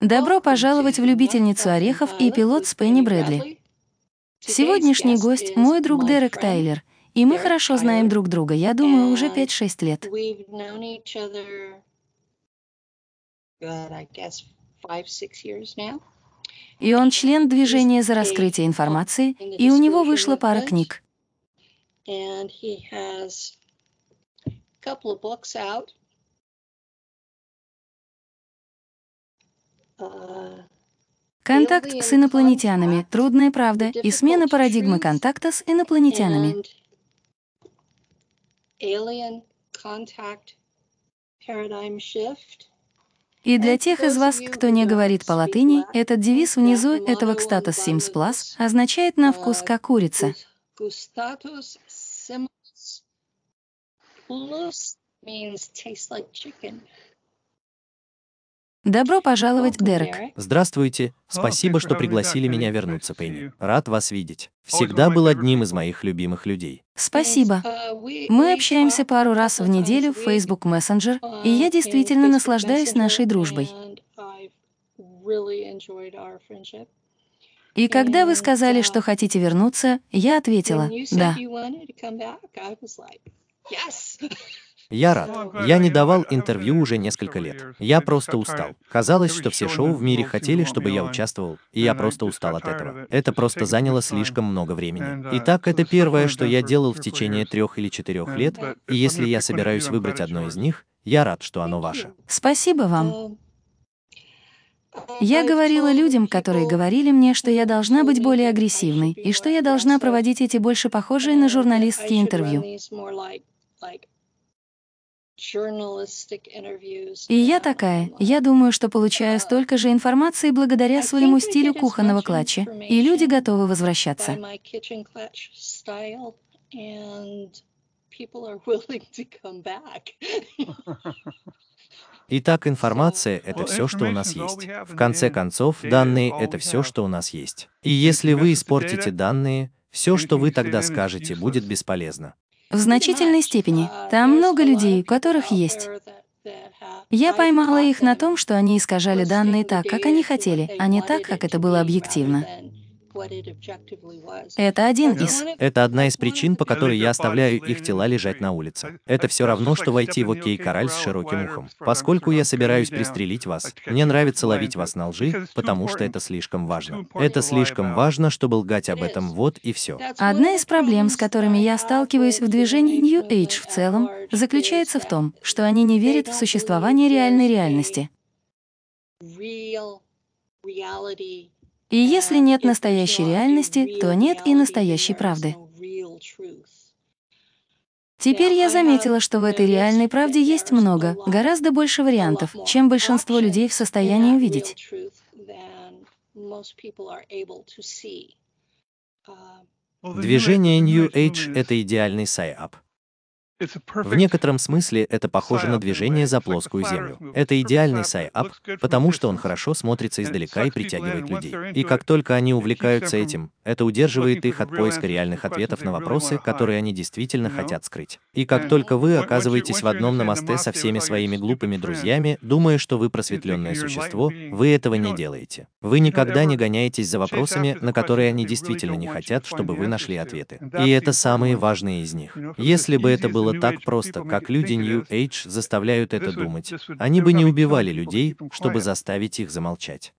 Добро пожаловать в любительницу орехов и пилот с Пенни Брэдли. Сегодняшний гость — мой друг Дерек Тайлер, и мы хорошо знаем друг друга, я думаю, уже 5-6 лет. И он член движения за раскрытие информации, и у него вышла пара книг. Контакт с инопланетянами, трудная правда и смена парадигмы контакта с инопланетянами. И для тех из вас, кто не говорит по латыни, этот девиз внизу этого «Кстатус Sims Plus» означает «на вкус как курица». means taste like chicken. Добро пожаловать, Дерек. Здравствуйте. Спасибо, что пригласили меня вернуться, Пенни. Рад вас видеть. Всегда был одним из моих любимых людей. Спасибо. Мы общаемся пару раз в неделю в Facebook Messenger, и я действительно наслаждаюсь нашей дружбой. И когда вы сказали, что хотите вернуться, я ответила «да». Я рад. Я не давал интервью уже несколько лет. Я просто устал. Казалось, что все шоу в мире хотели, чтобы я участвовал, и я просто устал от этого. Это просто заняло слишком много времени. Итак, это первое, что я делал в течение трех или четырех лет, и если я собираюсь выбрать одно из них, я рад, что оно ваше. Спасибо вам. Я говорила людям, которые говорили мне, что я должна быть более агрессивной и что я должна проводить эти больше похожие на журналистские интервью. И я такая, я думаю, что получаю столько же информации благодаря своему стилю кухонного клатча, и люди готовы возвращаться. Итак, информация — это все, что у нас есть. В конце концов, данные — это все, что у нас есть. И если вы испортите данные, все, что вы тогда скажете, будет бесполезно. В значительной степени. Там много людей, у которых есть. Я поймала их на том, что они искажали данные так, как они хотели, а не так, как это было объективно. Это один из. Это одна из причин, по которой я оставляю их тела лежать на улице. Это все равно, что войти в окей кораль с широким ухом. Поскольку я собираюсь пристрелить вас, мне нравится ловить вас на лжи, потому что это слишком важно. Это слишком важно, чтобы лгать об этом, вот и все. Одна из проблем, с которыми я сталкиваюсь в движении New Age в целом, заключается в том, что они не верят в существование реальной реальности. И если нет настоящей реальности, то нет и настоящей правды. Теперь я заметила, что в этой реальной правде есть много, гораздо больше вариантов, чем большинство людей в состоянии увидеть. Движение New Age — это идеальный сайап. В некотором смысле это похоже на движение за плоскую землю. Это идеальный сайап, потому что он хорошо смотрится издалека и притягивает людей. И как только они увлекаются этим, это удерживает их от поиска реальных ответов на вопросы, которые они действительно хотят скрыть. И как только вы оказываетесь в одном намасте со всеми своими глупыми друзьями, думая, что вы просветленное существо, вы этого не делаете. Вы никогда не гоняетесь за вопросами, на которые они действительно не хотят, чтобы вы нашли ответы. И это самые важные из них. Если бы это было было так просто, как люди New Age заставляют это думать. Они бы не убивали людей, чтобы заставить их замолчать.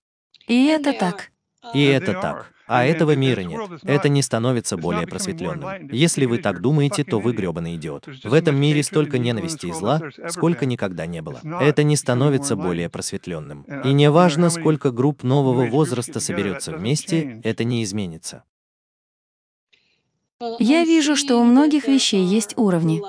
И это так. И это так. А этого мира нет. Это не становится более просветленным. Если вы так думаете, то вы грёбаный идиот. В этом мире столько ненависти и зла, сколько никогда не было. Это не становится более просветленным. И не важно, сколько групп нового возраста соберется вместе, это не изменится. Я вижу, что у многих вещей есть уровни.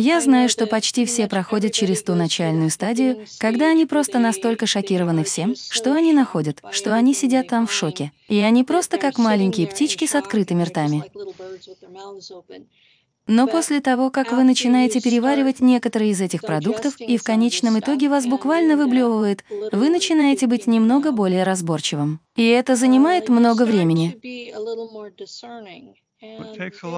Я знаю, что почти все проходят через ту начальную стадию, когда они просто настолько шокированы всем, что они находят, что они сидят там в шоке. И они просто как маленькие птички с открытыми ртами. Но после того, как вы начинаете переваривать некоторые из этих продуктов, и в конечном итоге вас буквально выблевывает, вы начинаете быть немного более разборчивым. И это занимает много времени.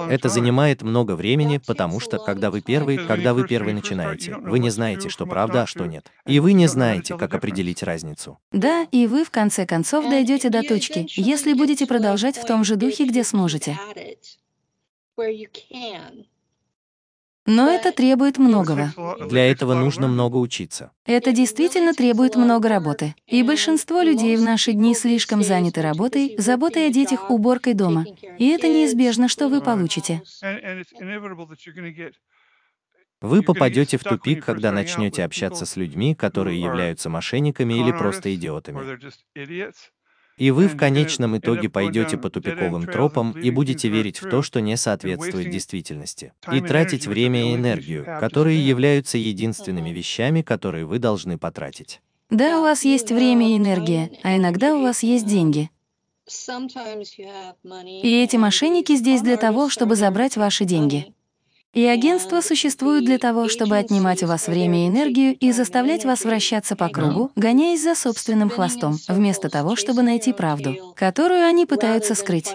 Это занимает много времени, потому что, когда вы первый, когда вы первый начинаете, вы не знаете, что правда, а что нет. И вы не знаете, как определить разницу. Да, и вы в конце концов дойдете до точки, если будете продолжать в том же духе, где сможете. Но это требует многого. Для этого нужно много учиться. Это действительно требует много работы. И большинство людей в наши дни слишком заняты работой, заботой о детях, уборкой дома. И это неизбежно, что вы получите. Вы попадете в тупик, когда начнете общаться с людьми, которые являются мошенниками или просто идиотами. И вы в конечном итоге пойдете по тупиковым тропам и будете верить в то, что не соответствует действительности, и тратить время и энергию, которые являются единственными вещами, которые вы должны потратить. Да, у вас есть время и энергия, а иногда у вас есть деньги. И эти мошенники здесь для того, чтобы забрать ваши деньги. И агентства существуют для того, чтобы отнимать у вас время и энергию и заставлять вас вращаться по кругу, гоняясь за собственным хвостом, вместо того, чтобы найти правду, которую они пытаются скрыть.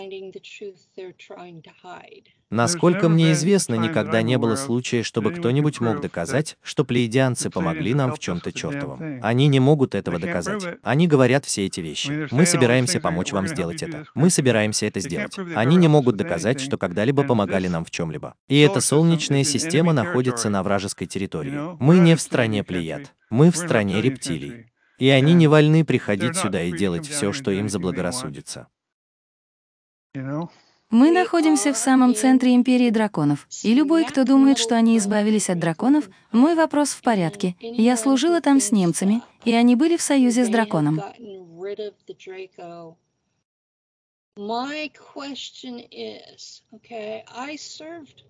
Насколько мне известно, никогда не было случая, чтобы кто-нибудь мог доказать, что плеядианцы помогли нам в чем-то чертовом. Они не могут этого доказать. Они говорят все эти вещи. Мы собираемся помочь вам сделать это. Мы собираемся это сделать. Они не могут доказать, что когда-либо помогали нам в чем-либо. И эта солнечная система находится на вражеской территории. Мы не в стране плеяд. Мы в стране рептилий. И они не вольны приходить сюда и делать все, что им заблагорассудится. Мы находимся в самом центре Империи драконов, и любой, кто думает, что они избавились от драконов, мой вопрос в порядке. Я служила там с немцами, и они были в союзе с драконом. My question is, okay, I served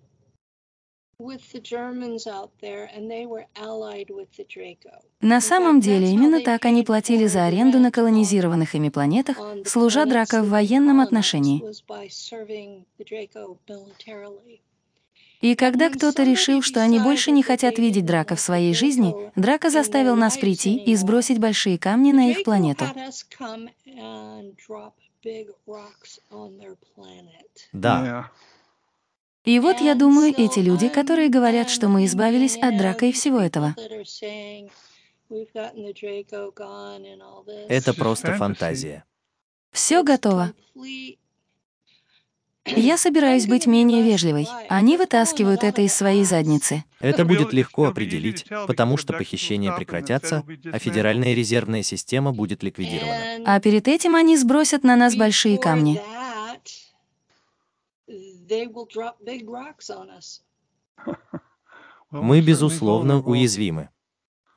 на самом деле, именно так они платили за аренду на колонизированных ими планетах, служа Драко в военном отношении. И когда кто-то решил, что они больше не хотят видеть Драка в своей жизни, Драко заставил нас прийти и сбросить большие камни на их планету. Да. И вот я думаю, эти люди, которые говорят, что мы избавились от драка и всего этого. Это просто фантазия. Все готово. Я собираюсь быть менее вежливой. Они вытаскивают это из своей задницы. Это будет легко определить, потому что похищения прекратятся, а Федеральная резервная система будет ликвидирована. А перед этим они сбросят на нас большие камни. Мы, безусловно, уязвимы.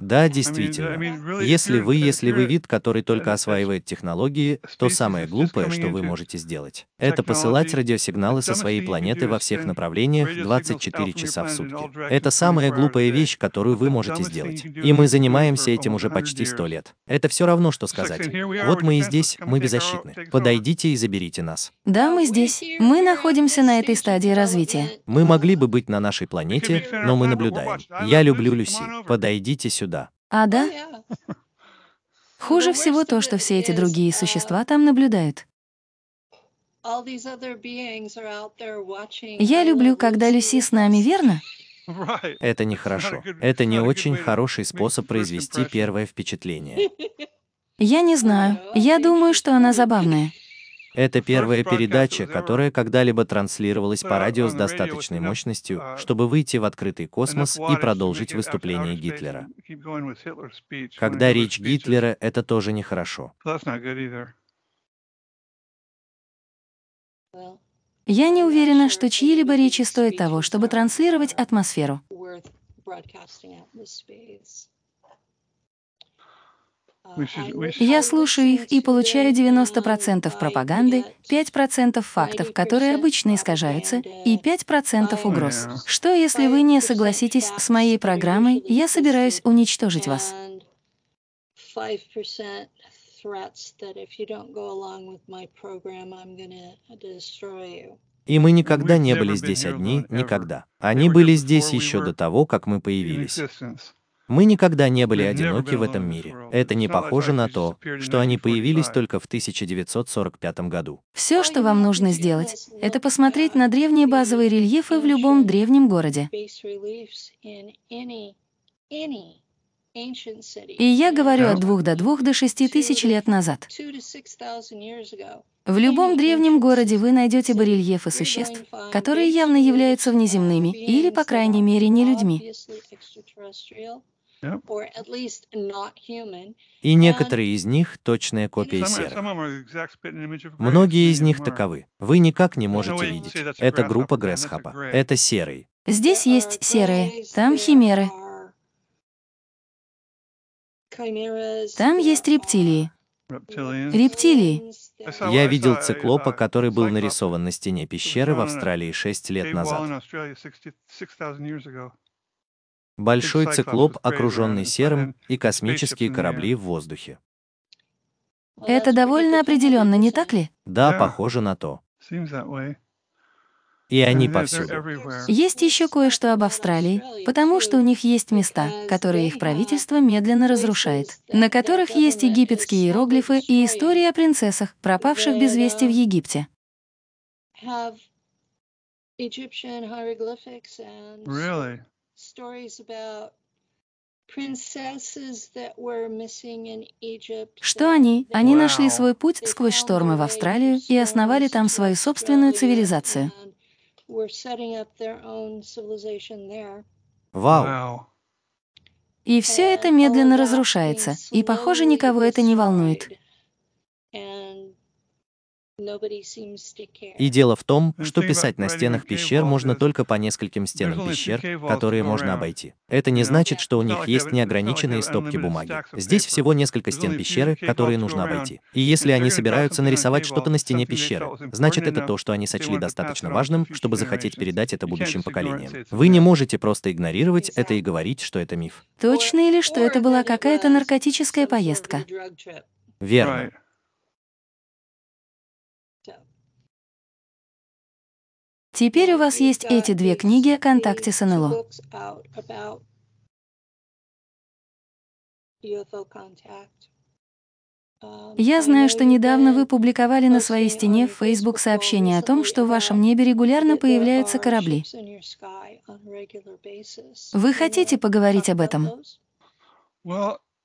Да, действительно. Если вы, если вы вид, который только осваивает технологии, то самое глупое, что вы можете сделать, это посылать радиосигналы со своей планеты во всех направлениях 24 часа в сутки. Это самая глупая вещь, которую вы можете сделать. И мы занимаемся этим уже почти сто лет. Это все равно, что сказать. Вот мы и здесь, мы беззащитны. Подойдите и заберите нас. Да, мы здесь. Мы находимся на этой стадии развития. Мы могли бы быть на нашей планете, но мы наблюдаем. Я люблю Люси. Подойдите сюда сюда. А, да? Хуже всего то, что все эти другие существа там наблюдают. Я люблю, когда Люси с нами, верно? Это нехорошо. Это не очень хороший способ произвести первое впечатление. Я не знаю. Я думаю, что она забавная. Это первая передача, которая когда-либо транслировалась по радио с достаточной мощностью, чтобы выйти в открытый космос и продолжить выступление Гитлера. Когда речь Гитлера, это тоже нехорошо. Я не уверена, что чьи-либо речи стоят того, чтобы транслировать атмосферу. Я слушаю их и получаю 90% пропаганды, 5% фактов, которые обычно искажаются, и 5% угроз. Что, если вы не согласитесь с моей программой, я собираюсь уничтожить вас. И мы никогда не были здесь одни, никогда. Они были здесь еще до того, как мы появились. Мы никогда не были одиноки в этом мире. Это не похоже на то, что они появились только в 1945 году. Все, что вам нужно сделать, это посмотреть на древние базовые рельефы в любом древнем городе. И я говорю от двух до двух до шести тысяч лет назад. В любом древнем городе вы найдете барельефы существ, которые явно являются внеземными или, по крайней мере, не людьми. И некоторые из них — точная копия серых. Многие из них таковы. Вы никак не можете видеть. Это группа Грэсхапа. Это серый. Здесь есть серые, там химеры. Там есть рептилии. Рептилии. Я видел циклопа, который был нарисован на стене пещеры в Австралии 6 лет назад. Большой циклоп, окруженный серым, и космические корабли в воздухе. Это довольно определенно, не так ли? Да, похоже на то. И они повсюду. Есть еще кое-что об Австралии, потому что у них есть места, которые их правительство медленно разрушает, на которых есть египетские иероглифы и истории о принцессах, пропавших без вести в Египте. Really? Что они? Они нашли свой путь сквозь штормы в Австралию и основали там свою собственную цивилизацию. Вау! И все это медленно разрушается, и, похоже, никого это не волнует. И дело в том, что писать на стенах пещер можно только по нескольким стенам пещер, которые можно обойти. Это не значит, что у них есть неограниченные стопки бумаги. Здесь всего несколько стен пещеры, которые нужно обойти. И если они собираются нарисовать что-то на стене пещеры, значит это то, что они сочли достаточно важным, чтобы захотеть передать это будущим поколениям. Вы не можете просто игнорировать это и говорить, что это миф. Точно или что это была какая-то наркотическая поездка? Верно. Теперь у вас есть эти две книги о контакте с НЛО. Я знаю, что недавно вы публиковали на своей стене в Facebook сообщение о том, что в вашем небе регулярно появляются корабли. Вы хотите поговорить об этом?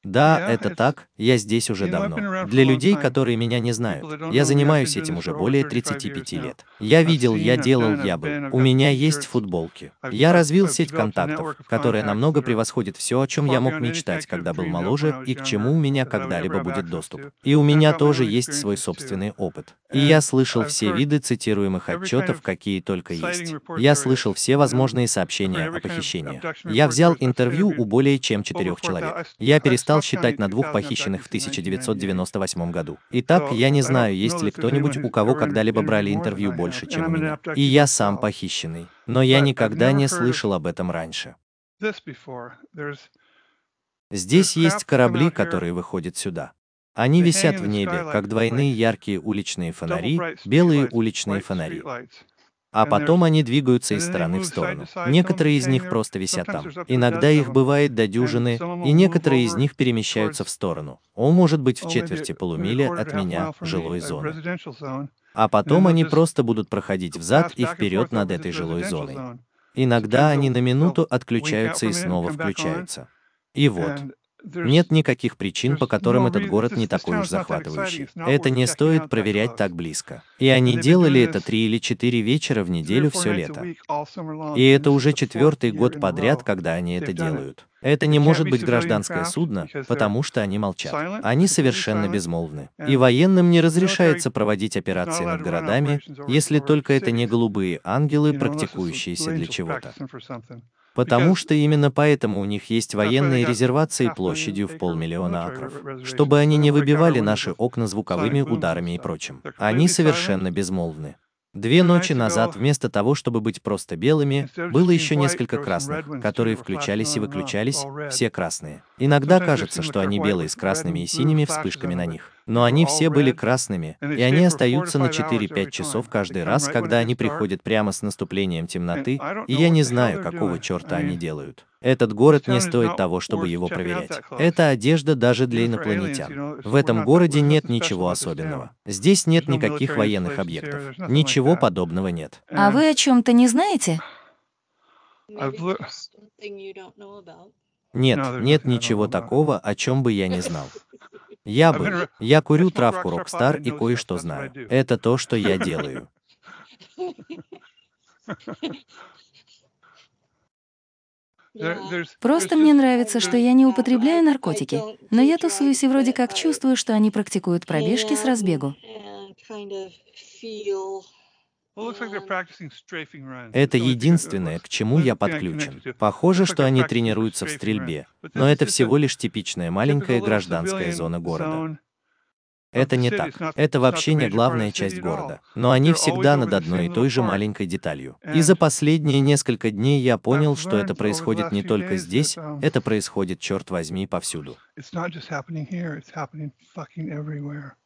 Да, это так, я здесь уже давно. Для людей, которые меня не знают, я занимаюсь этим уже более 35 лет. Я видел, я делал, я был. У меня есть футболки. Я развил сеть контактов, которая намного превосходит все, о чем я мог мечтать, когда был моложе, и к чему у меня когда-либо будет доступ. И у меня тоже есть свой собственный опыт. И я слышал все виды цитируемых отчетов, какие только есть. Я слышал все возможные сообщения о похищениях. Я взял интервью у более чем четырех человек. Я перестал стал считать на двух похищенных в 1998 году. Итак, я не знаю, есть ли кто-нибудь, у кого когда-либо брали интервью больше, чем у меня. И я сам похищенный. Но я никогда не слышал об этом раньше. Здесь есть корабли, которые выходят сюда. Они висят в небе, как двойные яркие уличные фонари, белые уличные фонари а потом они двигаются из стороны в сторону. Некоторые из них просто висят там. Иногда их бывает до дюжины, и некоторые из них перемещаются в сторону. Он может быть в четверти полумили от меня, жилой зоны. А потом они просто будут проходить взад и вперед над этой жилой зоной. Иногда они на минуту отключаются и снова включаются. И вот, нет никаких причин, по которым этот город не такой уж захватывающий. Это не стоит проверять так близко. И они делали это три или четыре вечера в неделю все лето. И это уже четвертый год подряд, когда они это делают. Это не может быть гражданское судно, потому что они молчат. Они совершенно безмолвны. И военным не разрешается проводить операции над городами, если только это не голубые ангелы, практикующиеся для чего-то. Потому что именно поэтому у них есть военные резервации площадью в полмиллиона акров, чтобы они не выбивали наши окна звуковыми ударами и прочим. Они совершенно безмолвны. Две ночи назад, вместо того, чтобы быть просто белыми, было еще несколько красных, которые включались и выключались, все красные. Иногда кажется, что они белые с красными и синими вспышками на них. Но они все были красными, и они остаются на 4-5 часов каждый раз, когда они приходят прямо с наступлением темноты, и я не знаю, какого черта они делают. Этот город не стоит того, чтобы его проверять. Это одежда даже для инопланетян. В этом городе нет ничего особенного. Здесь нет никаких военных объектов. Ничего подобного нет. А вы о чем-то не знаете? Нет, нет ничего такого, о чем бы я не знал. Я бы. Я курю травку Rockstar и кое-что знаю. Это то, что я делаю. Просто мне нравится, что я не употребляю наркотики, но я тусуюсь и вроде как чувствую, что они практикуют пробежки с разбегу. Это единственное, к чему я подключен. Похоже, что они тренируются в стрельбе, но это всего лишь типичная маленькая гражданская зона города. Это не так. Это вообще не главная часть города. Но они всегда над одной и той же маленькой деталью. И за последние несколько дней я понял, что это происходит не только здесь, это происходит, черт возьми, повсюду.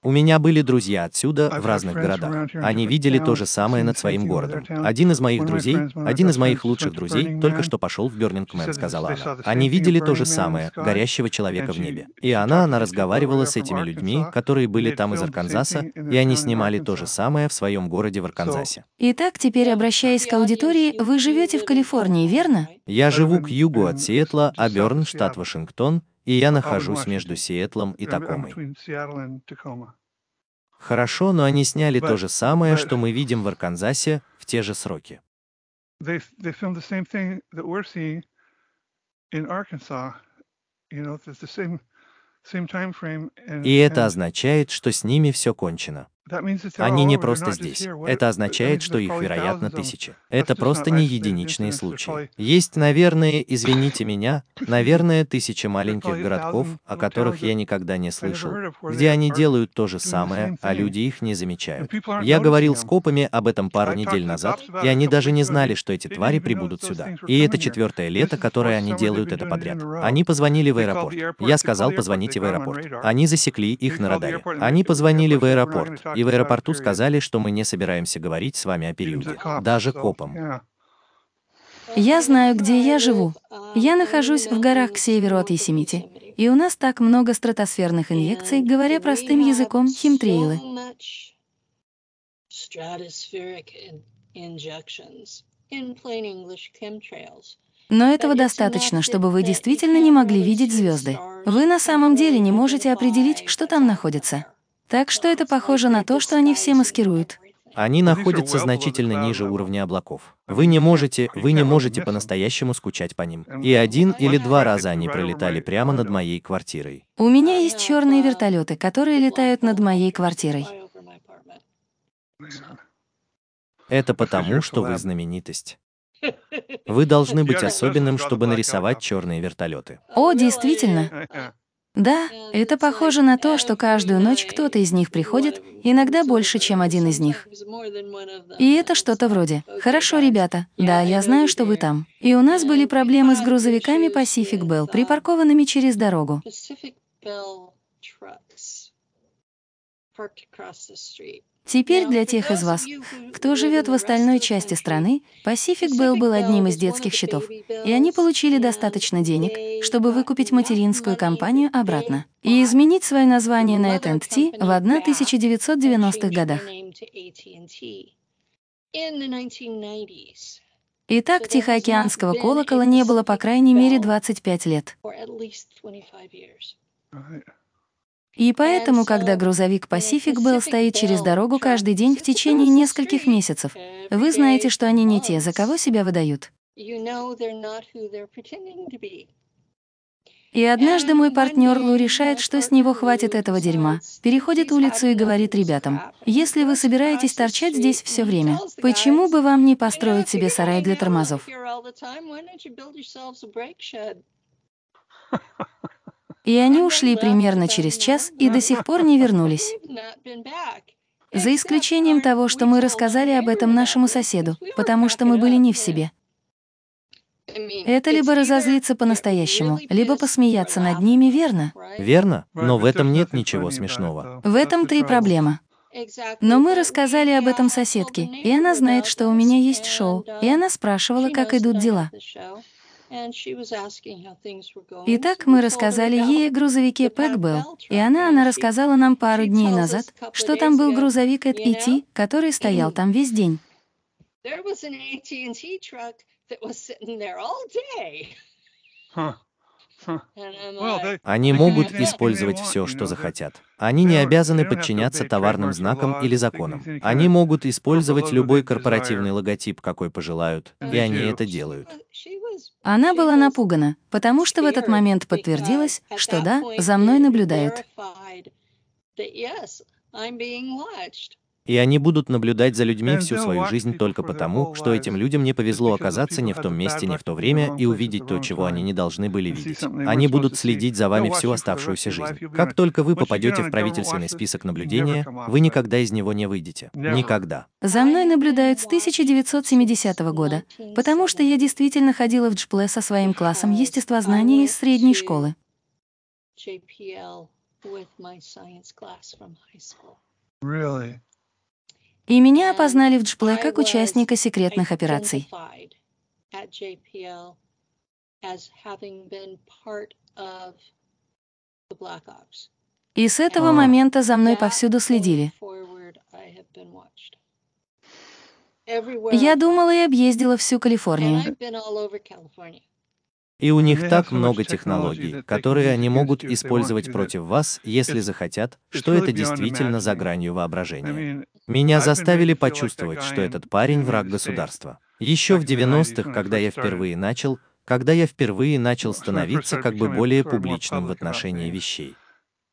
У меня были друзья отсюда, в разных городах. Они видели то же самое над своим городом. Один из моих друзей, один из моих лучших друзей, только что пошел в Бёрнингмен, сказала она. Они видели то же самое, горящего человека в небе. И она, она разговаривала с этими людьми, которые были там из Арканзаса, и они снимали то же самое в своем городе в Арканзасе. Итак, теперь обращаясь к аудитории, вы живете в Калифорнии, верно? Я живу к югу от Сиэтла, а Бёрн, штат Вашингтон, и я нахожусь между Сиэтлом и Такомой. Хорошо, но они сняли то же самое, что мы видим в Арканзасе в те же сроки. И это означает, что с ними все кончено. Они не просто здесь. Это означает, что их, вероятно, тысячи. Это просто не единичные случаи. Есть, наверное, извините меня, наверное, тысячи маленьких городков, о которых я никогда не слышал, где они делают то же самое, а люди их не замечают. Я говорил с копами об этом пару недель назад, и они даже не знали, что эти твари прибудут сюда. И это четвертое лето, которое они делают это подряд. Они позвонили в аэропорт. Я сказал, позвоните в аэропорт. Они засекли их на радаре. Они позвонили в аэропорт и в аэропорту сказали, что мы не собираемся говорить с вами о периоде, даже копам. Я знаю, где я живу. Я нахожусь в горах к северу от Есемити, и у нас так много стратосферных инъекций, говоря простым языком, химтрейлы. Но этого достаточно, чтобы вы действительно не могли видеть звезды. Вы на самом деле не можете определить, что там находится. Так что это похоже на то, что они все маскируют. Они находятся значительно ниже уровня облаков. Вы не можете, вы не можете по-настоящему скучать по ним. И один или два раза они пролетали прямо над моей квартирой. У меня есть черные вертолеты, которые летают над моей квартирой. Это потому, что вы знаменитость. Вы должны быть особенным, чтобы нарисовать черные вертолеты. О, действительно. Да, это похоже на то, что каждую ночь кто-то из них приходит, иногда больше, чем один из них. И это что-то вроде «Хорошо, ребята, да, я знаю, что вы там». И у нас были проблемы с грузовиками Pacific Bell, припаркованными через дорогу. Теперь для тех из вас, кто живет в остальной части страны, Pacific Bell был одним из детских счетов, и они получили достаточно денег, чтобы выкупить материнскую компанию обратно и изменить свое название на AT&T в 1990-х годах. Итак, Тихоокеанского колокола не было по крайней мере 25 лет. И поэтому, когда грузовик Pacific Bell стоит через дорогу каждый день в течение нескольких месяцев, вы знаете, что они не те, за кого себя выдают. И однажды мой партнер Лу решает, что с него хватит этого дерьма, переходит улицу и говорит ребятам, если вы собираетесь торчать здесь все время, почему бы вам не построить себе сарай для тормозов? И они ушли примерно через час и до сих пор не вернулись. За исключением того, что мы рассказали об этом нашему соседу, потому что мы были не в себе. Это либо разозлиться по-настоящему, либо посмеяться над ними, верно? Верно, но в этом нет ничего смешного. В этом три проблема. Но мы рассказали об этом соседке, и она знает, что у меня есть шоу, и она спрашивала, как идут дела. Итак, мы рассказали ей о грузовике Пэкбелл, и она, она рассказала нам пару дней назад, что там был грузовик от ET, который стоял там весь день. Они могут использовать все, что захотят. Они не обязаны подчиняться товарным знакам или законам. Они могут использовать любой корпоративный логотип, какой пожелают, и они это делают. Она была напугана, потому что в этот момент подтвердилось, что да, за мной наблюдают. И они будут наблюдать за людьми всю свою жизнь только потому, что этим людям не повезло оказаться не в том месте, не в то время и увидеть то, чего они не должны были видеть. Они будут следить за вами всю оставшуюся жизнь. Как только вы попадете в правительственный список наблюдения, вы никогда из него не выйдете. Никогда. За мной наблюдают с 1970 года, потому что я действительно ходила в Джпле со своим классом естествознания из средней школы. Really? И меня опознали в Джпле как участника секретных операций. И с этого момента за мной повсюду следили. Я думала и объездила всю Калифорнию. И у них так много технологий, которые они могут использовать против вас, если захотят, что это действительно за гранью воображения. Меня заставили почувствовать, что этот парень враг государства. Еще в 90-х, когда я впервые начал, когда я впервые начал становиться как бы более публичным в отношении вещей.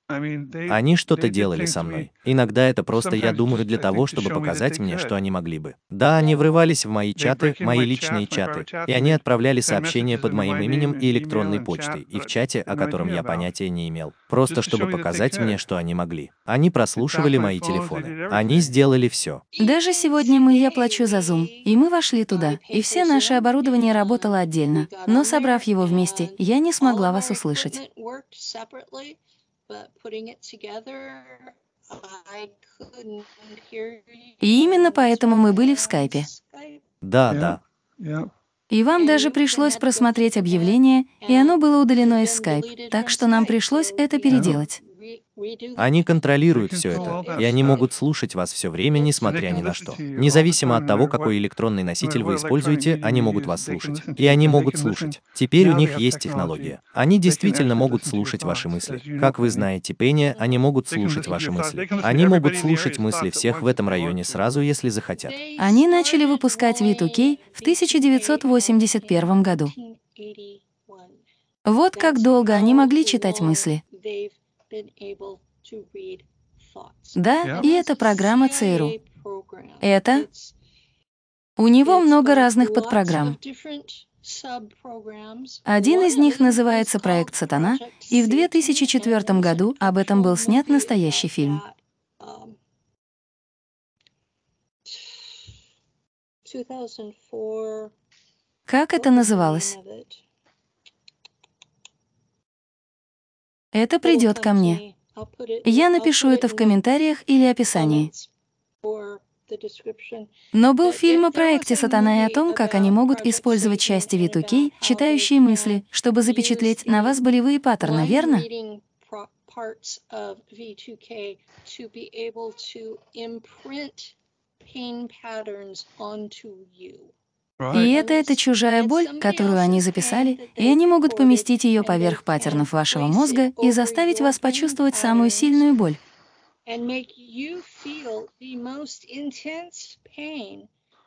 Они что-то делали со мной. Иногда это просто, я думаю, для того, чтобы показать мне, что они могли бы. Да, они врывались в мои чаты, мои личные чаты, и они отправляли сообщения под моим именем и электронной почтой, и в чате, о котором я понятия не имел. Просто чтобы показать мне, что они могли. Они прослушивали мои телефоны. Они сделали все. Даже сегодня мы, я плачу за Zoom, и мы вошли туда, и все наше оборудование работало отдельно. Но собрав его вместе, я не смогла вас услышать. И именно поэтому мы были в скайпе. Да, да. И вам даже пришлось просмотреть объявление, и оно было удалено из Skype, так что нам пришлось это переделать. Они контролируют все это, и они могут слушать вас все время, несмотря ни на что. Независимо от того, какой электронный носитель вы используете, они могут вас слушать. И они могут слушать. Теперь у них есть технология. Они действительно могут слушать ваши мысли. Как вы знаете, Пенни, они могут слушать ваши мысли. Они могут слушать мысли всех в этом районе сразу, если захотят. Они начали выпускать V2K в 1981 году. Вот как долго они могли читать мысли. Да, и это программа ЦРУ. Это... У него много разных подпрограмм. Один из них называется «Проект Сатана», и в 2004 году об этом был снят настоящий фильм. Как это называлось? Это придет ко мне. Я напишу это в комментариях или описании. Но был фильм о проекте «Сатана» и о том, как они могут использовать части V2K, читающие мысли, чтобы запечатлеть на вас болевые паттерны, верно? И это эта чужая боль, которую они записали, и они могут поместить ее поверх паттернов вашего мозга и заставить вас почувствовать самую сильную боль.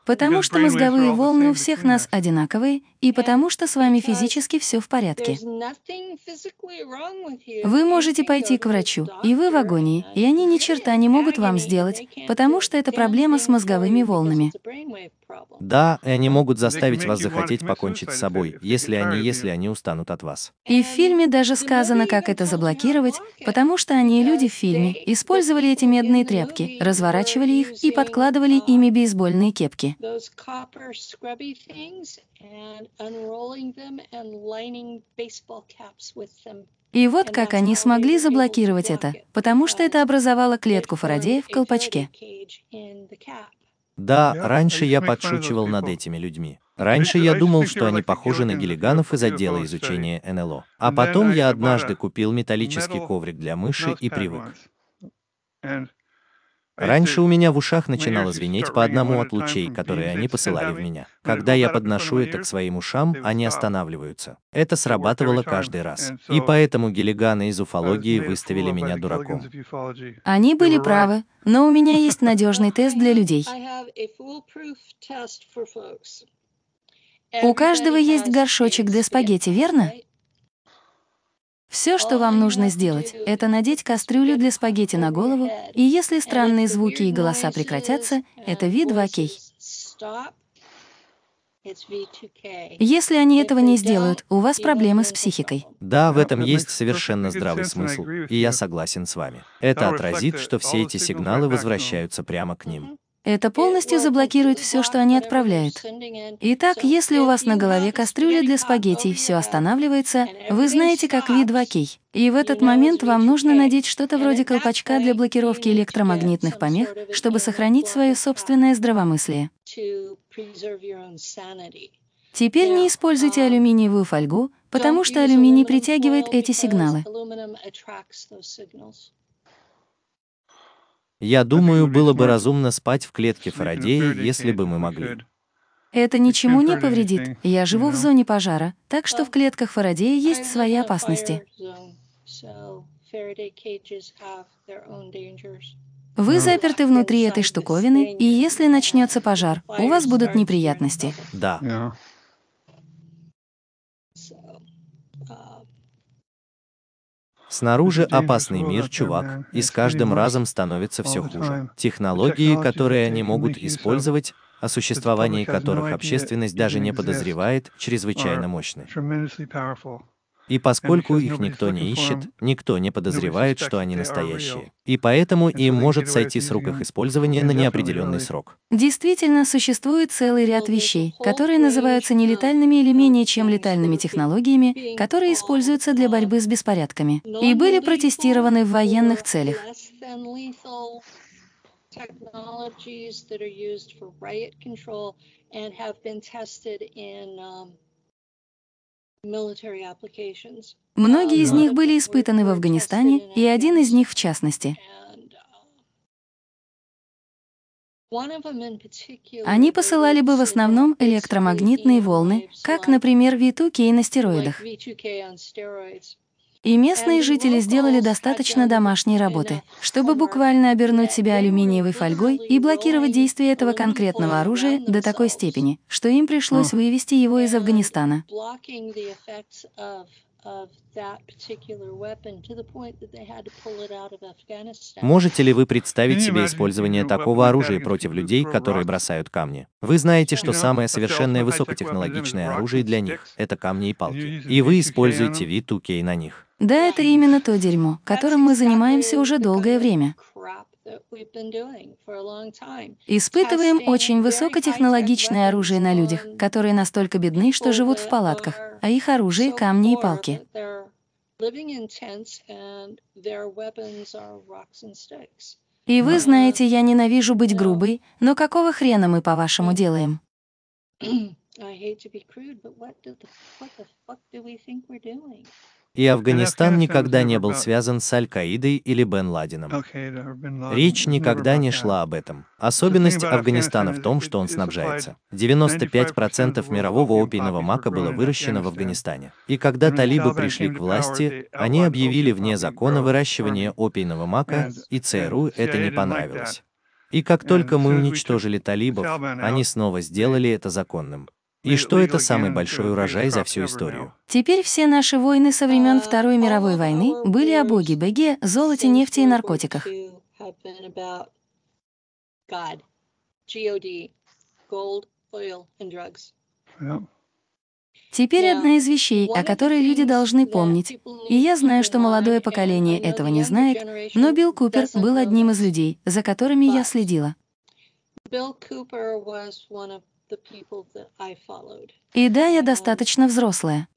Потому что мозговые волны у всех нас одинаковые, и потому что с вами физически все в порядке. Вы можете пойти к врачу, и вы в агонии, и они ни черта не могут вам сделать, потому что это проблема с мозговыми волнами. Да, и они могут заставить вас захотеть покончить с собой, если они, если они устанут от вас. И в фильме даже сказано, как это заблокировать, потому что они, люди в фильме, использовали эти медные тряпки, разворачивали их и подкладывали ими бейсбольные кепки. И вот как они смогли заблокировать это, потому что это образовало клетку Фарадея в колпачке. Да, раньше я подшучивал над этими людьми. Раньше я думал, что они похожи на гелиганов из отдела изучения НЛО. А потом я однажды купил металлический коврик для мыши и привык. Раньше у меня в ушах начинало звенеть по одному от лучей, которые они посылали в меня. Когда я подношу это к своим ушам, они останавливаются. Это срабатывало каждый раз. И поэтому гелиганы из уфологии выставили меня дураком. Они были правы, но у меня есть надежный тест для людей. У каждого есть горшочек для спагетти, верно? Все, что вам нужно сделать, это надеть кастрюлю для спагетти на голову, и если странные звуки и голоса прекратятся, это V2K. Если они этого не сделают, у вас проблемы с психикой. Да, в этом есть совершенно здравый смысл, и я согласен с вами. Это отразит, что все эти сигналы возвращаются прямо к ним. Это полностью заблокирует все, что они отправляют. Итак, если у вас на голове кастрюля для спагетти, все останавливается, вы знаете, как вид 2 кей. И в этот момент вам нужно надеть что-то вроде колпачка для блокировки электромагнитных помех, чтобы сохранить свое собственное здравомыслие. Теперь не используйте алюминиевую фольгу, потому что алюминий притягивает эти сигналы. Я думаю, было бы разумно спать в клетке Фарадея, если бы мы могли. Это ничему не повредит. Я живу в зоне пожара, так что в клетках Фарадея есть свои опасности. Вы заперты внутри этой штуковины, и если начнется пожар, у вас будут неприятности. Да. Снаружи опасный мир, чувак, и с каждым разом становится все хуже. Технологии, которые они могут использовать, о существовании которых общественность даже не подозревает, чрезвычайно мощны. И поскольку их никто не ищет, никто не подозревает, что они настоящие. И поэтому им может сойти с рук их использования на неопределенный срок. Действительно, существует целый ряд вещей, которые называются нелетальными или менее чем летальными технологиями, которые используются для борьбы с беспорядками и были протестированы в военных целях. technologies that are used for riot control and have been tested in um, Многие из них были испытаны в Афганистане, и один из них в частности. Они посылали бы в основном электромагнитные волны, как, например, V2K на стероидах. И местные жители сделали достаточно домашней работы, чтобы буквально обернуть себя алюминиевой фольгой и блокировать действие этого конкретного оружия до такой степени, что им пришлось вывести его из Афганистана. Можете ли вы представить себе использование такого оружия против людей, которые бросают камни? Вы знаете, что самое совершенное высокотехнологичное оружие для них — это камни и палки. И вы используете V2K на них. Да, это именно то дерьмо, которым мы занимаемся уже долгое время. Испытываем очень высокотехнологичное оружие на людях, которые настолько бедны, что живут в палатках, а их оружие — камни и палки. И вы знаете, я ненавижу быть грубой, но какого хрена мы, по-вашему, делаем? И Афганистан никогда не был связан с Аль-Каидой или Бен Ладеном. Речь никогда не шла об этом. Особенность Афганистана в том, что он снабжается. 95% мирового опийного мака было выращено в Афганистане. И когда талибы пришли к власти, они объявили вне закона выращивание опийного мака, и ЦРУ это не понравилось. И как только мы уничтожили талибов, они снова сделали это законным. И что это самый большой урожай за всю историю? Теперь все наши войны со времен Второй мировой войны были о боге, беге, золоте, нефти и наркотиках. Теперь одна из вещей, о которой люди должны помнить. И я знаю, что молодое поколение этого не знает, но Билл Купер был одним из людей, за которыми я следила. И да, я достаточно взрослая.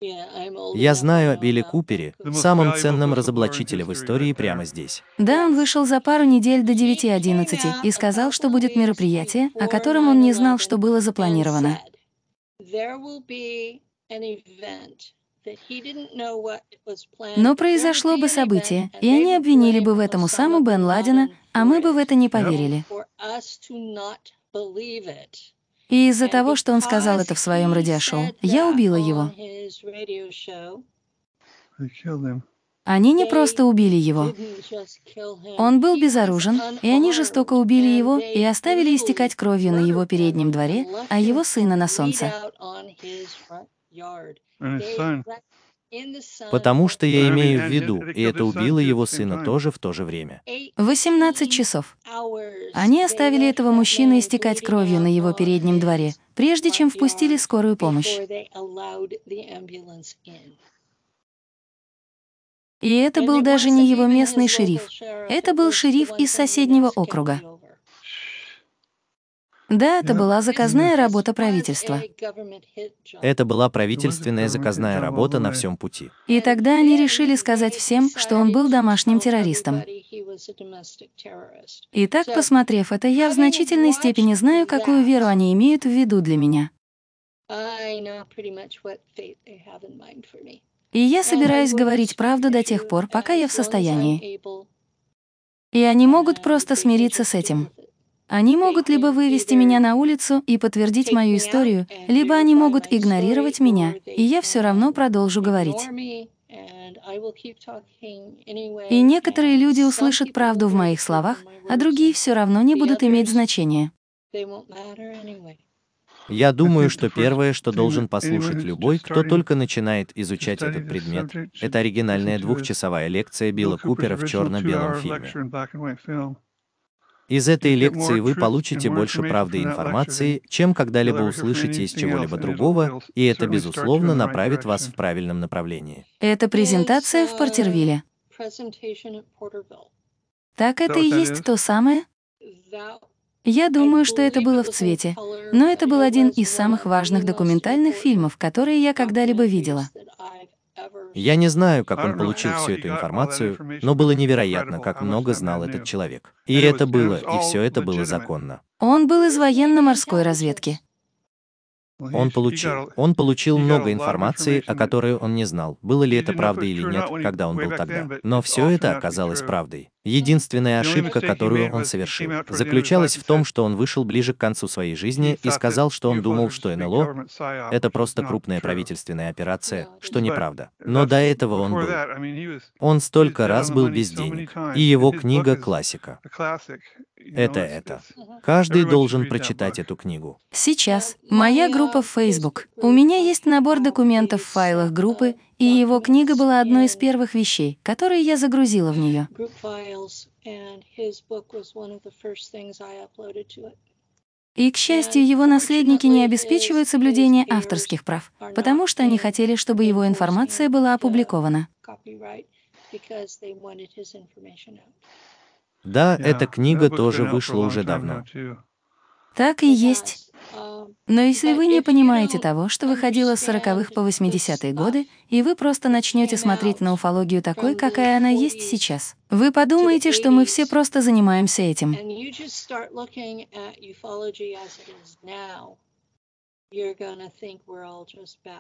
Я знаю о Билли Купере, самом ценном разоблачителе в истории прямо здесь. Да, он вышел за пару недель до 9.11 и сказал, что будет мероприятие, о котором он не знал, что было запланировано. Но произошло бы событие, и они обвинили бы в этом Усаму Бен Ладена, а мы бы в это не поверили. И из-за того, что он сказал это в своем радиошоу, я убила его. Они не просто убили его. Он был безоружен, и они жестоко убили его и оставили истекать кровью на его переднем дворе, а его сына на солнце. Потому что я имею в виду, и это убило его сына тоже в то же время. 18 часов. Они оставили этого мужчину истекать кровью на его переднем дворе, прежде чем впустили скорую помощь. И это был даже не его местный шериф. Это был шериф из соседнего округа. Да, это была заказная работа правительства. Это была правительственная заказная работа на всем пути. И тогда они решили сказать всем, что он был домашним террористом. Итак, посмотрев это, я в значительной степени знаю, какую веру они имеют в виду для меня. И я собираюсь говорить правду до тех пор, пока я в состоянии. И они могут просто смириться с этим. Они могут либо вывести меня на улицу и подтвердить мою историю, либо они могут игнорировать меня, и я все равно продолжу говорить. И некоторые люди услышат правду в моих словах, а другие все равно не будут иметь значения. Я думаю, что первое, что должен послушать любой, кто только начинает изучать этот предмет, это оригинальная двухчасовая лекция Билла Купера в черно-белом фильме. Из этой лекции вы получите больше правды и информации, чем когда-либо услышите из чего-либо другого, и это, безусловно, направит вас в правильном направлении. Это презентация в Портервилле. Так это и есть то самое? Я думаю, что это было в цвете, но это был один из самых важных документальных фильмов, которые я когда-либо видела. Я не знаю, как он получил всю эту информацию, но было невероятно, как много знал этот человек. И это было, и все это было законно. Он был из военно-морской разведки. Он получил. Он получил много информации, о которой он не знал, было ли это правда или нет, когда он был тогда. Но все это оказалось правдой. Единственная ошибка, которую он совершил, заключалась в том, что он вышел ближе к концу своей жизни и сказал, что он думал, что НЛО — это просто крупная правительственная операция, что неправда. Но до этого он был. Он столько раз был без денег. И его книга — классика. Это это. Каждый должен прочитать эту книгу. Сейчас. Моя группа в Facebook. У меня есть набор документов в файлах группы, и его книга была одной из первых вещей, которые я загрузила в нее. И, к счастью, его наследники не обеспечивают соблюдение авторских прав, потому что они хотели, чтобы его информация была опубликована. Да, эта книга тоже вышла уже давно. Так и есть. Но если вы не понимаете того, что выходило с 40-х по 80-е годы, и вы просто начнете смотреть на уфологию такой, какая она есть сейчас, вы подумаете, что мы все просто занимаемся этим.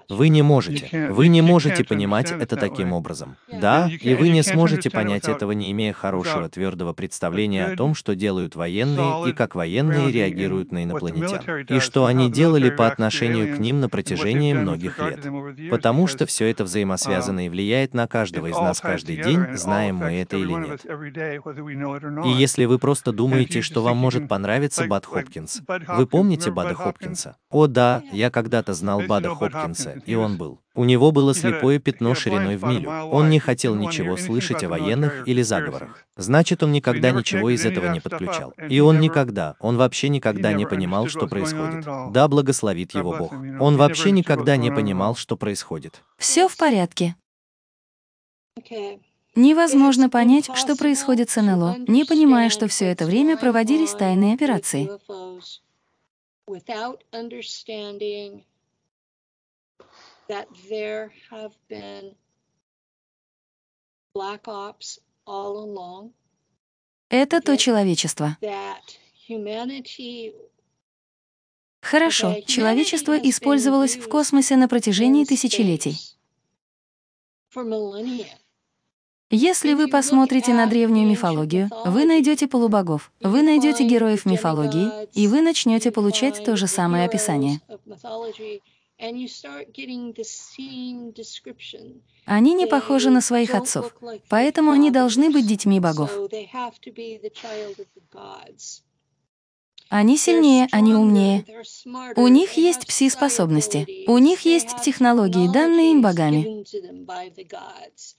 Вы не можете. Вы не можете понимать это таким образом. Да, и вы не сможете понять этого, не имея хорошего твердого представления о том, что делают военные и как военные реагируют на инопланетян, и что они делали по отношению к ним на протяжении многих лет. Потому что все это взаимосвязано и влияет на каждого из нас каждый день, знаем мы это или нет. И если вы просто думаете, что вам может понравиться Бад Хопкинс, вы помните Бада Хопкинса? О да, Я когда-то знал Бада Хопкинса, и он был. У него было слепое пятно шириной в милю. Он не хотел ничего слышать о военных или заговорах. Значит, он никогда ничего из этого не подключал. И он никогда, он вообще никогда не понимал, что происходит. Да благословит его Бог. Он вообще никогда не понимал, что происходит. Все в порядке. Невозможно понять, что происходит с НЛО, не понимая, что все это время проводились тайные операции. Это то человечество. Хорошо, человечество использовалось в космосе на протяжении тысячелетий. Если вы посмотрите на древнюю мифологию, вы найдете полубогов, вы найдете героев мифологии, и вы начнете получать то же самое описание. Они не похожи на своих отцов, поэтому они должны быть детьми богов. Они сильнее, они умнее. У них есть пси-способности. У них есть технологии, данные им богами.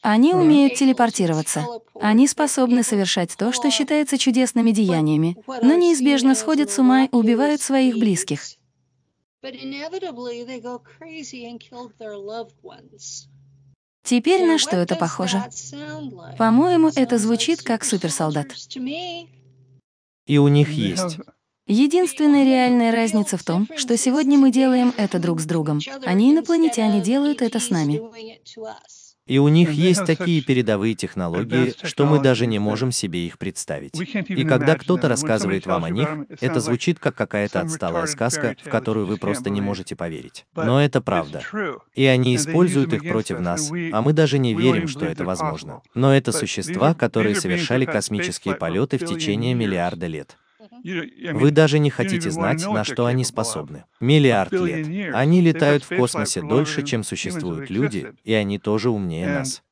Они умеют телепортироваться. Они способны совершать то, что считается чудесными деяниями, но неизбежно сходят с ума и убивают своих близких. Теперь на что это похоже? По-моему, это звучит как суперсолдат. И у них есть Единственная реальная разница в том, что сегодня мы делаем это друг с другом. Они, инопланетяне, делают это с нами. И у них есть такие передовые технологии, что мы даже не можем себе их представить. И когда кто-то рассказывает вам о них, это звучит как какая-то отсталая сказка, в которую вы просто не можете поверить. Но это правда. И они используют их против нас, а мы даже не верим, что это возможно. Но это существа, которые совершали космические полеты в течение миллиарда лет. Вы даже не хотите знать, на что они способны. Миллиард лет. Они летают в космосе дольше, чем существуют люди, и они тоже умнее нас.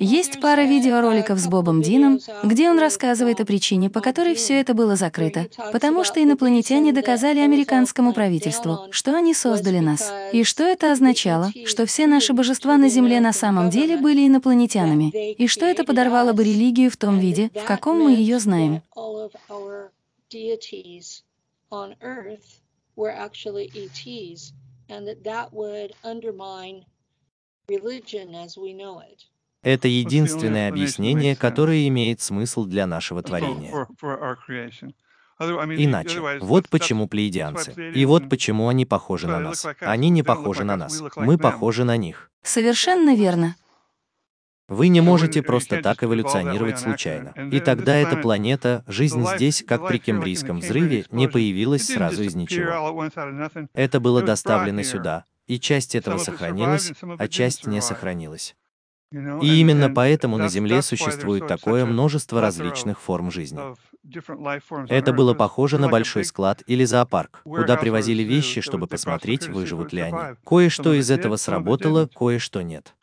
Есть пара видеороликов с Бобом Дином, где он рассказывает о причине, по которой все это было закрыто, потому что инопланетяне доказали американскому правительству, что они создали нас. И что это означало, что все наши божества на Земле на самом деле были инопланетянами, и что это подорвало бы религию в том виде, в каком мы ее знаем. religion as we know it. Это единственное объяснение, которое имеет смысл для нашего творения. Иначе, вот почему плеядианцы. И вот почему они похожи на нас. Они не похожи на нас. Мы похожи на них. Совершенно верно. Вы не можете просто так эволюционировать случайно. И тогда эта планета, жизнь здесь, как при Кембрийском взрыве, не появилась сразу из ничего. Это было доставлено сюда, и часть этого сохранилась, а часть не сохранилась. И именно поэтому на Земле существует такое множество различных форм жизни. Это было похоже на большой склад или зоопарк, куда привозили вещи, чтобы посмотреть, выживут ли они. Кое-что из этого сработало, кое-что нет.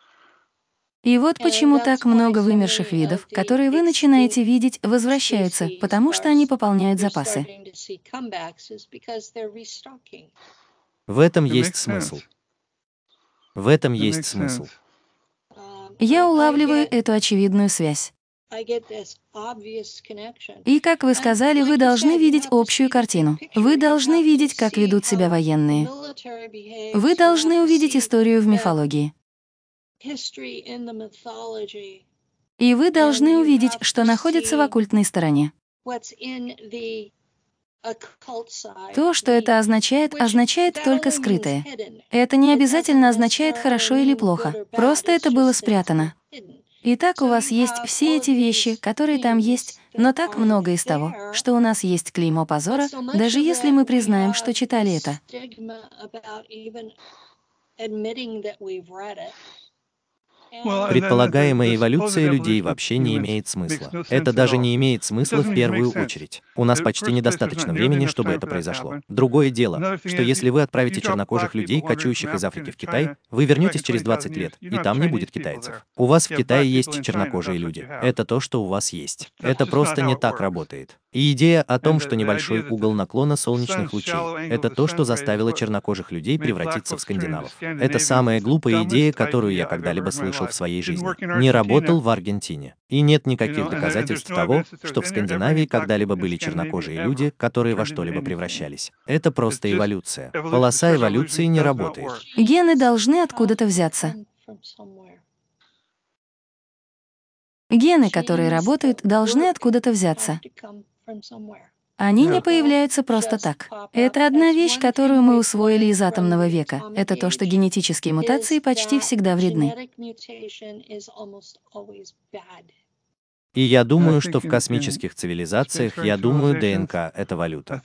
И вот почему так много вымерших видов, которые вы начинаете видеть, возвращаются, потому что они пополняют запасы. В этом есть смысл. В этом есть смысл. Я улавливаю эту очевидную связь. И, как вы сказали, вы должны видеть общую картину. Вы должны видеть, как ведут себя военные. Вы должны увидеть историю в мифологии. И вы должны увидеть, что находится в оккультной стороне. То, что это означает, означает только скрытое. Это не обязательно означает хорошо или плохо, просто это было спрятано. Итак, у вас есть все эти вещи, которые там есть, но так много из того, что у нас есть клеймо позора, даже если мы признаем, что читали это. Предполагаемая эволюция людей вообще не имеет смысла. Это даже не имеет смысла в первую очередь. У нас почти недостаточно времени, чтобы это произошло. Другое дело, что если вы отправите чернокожих людей, кочующих из Африки в Китай, вы вернетесь через 20 лет, и там не будет китайцев. У вас в Китае есть чернокожие люди. Это то, что у вас есть. Это просто не так работает. И идея о том, что небольшой угол наклона солнечных лучей — это то, что заставило чернокожих людей превратиться в скандинавов. Это самая глупая идея, которую я когда-либо слышал в своей жизни. Не работал в Аргентине. И нет никаких доказательств того, что в Скандинавии когда-либо были чернокожие люди, которые во что-либо превращались. Это просто эволюция. Полоса эволюции не работает. Гены должны откуда-то взяться. Гены, которые работают, должны откуда-то взяться. Они не появляются просто так. Это одна вещь, которую мы усвоили из атомного века. Это то, что генетические мутации почти всегда вредны. И я думаю, что в космических цивилизациях, я думаю, ДНК — это валюта.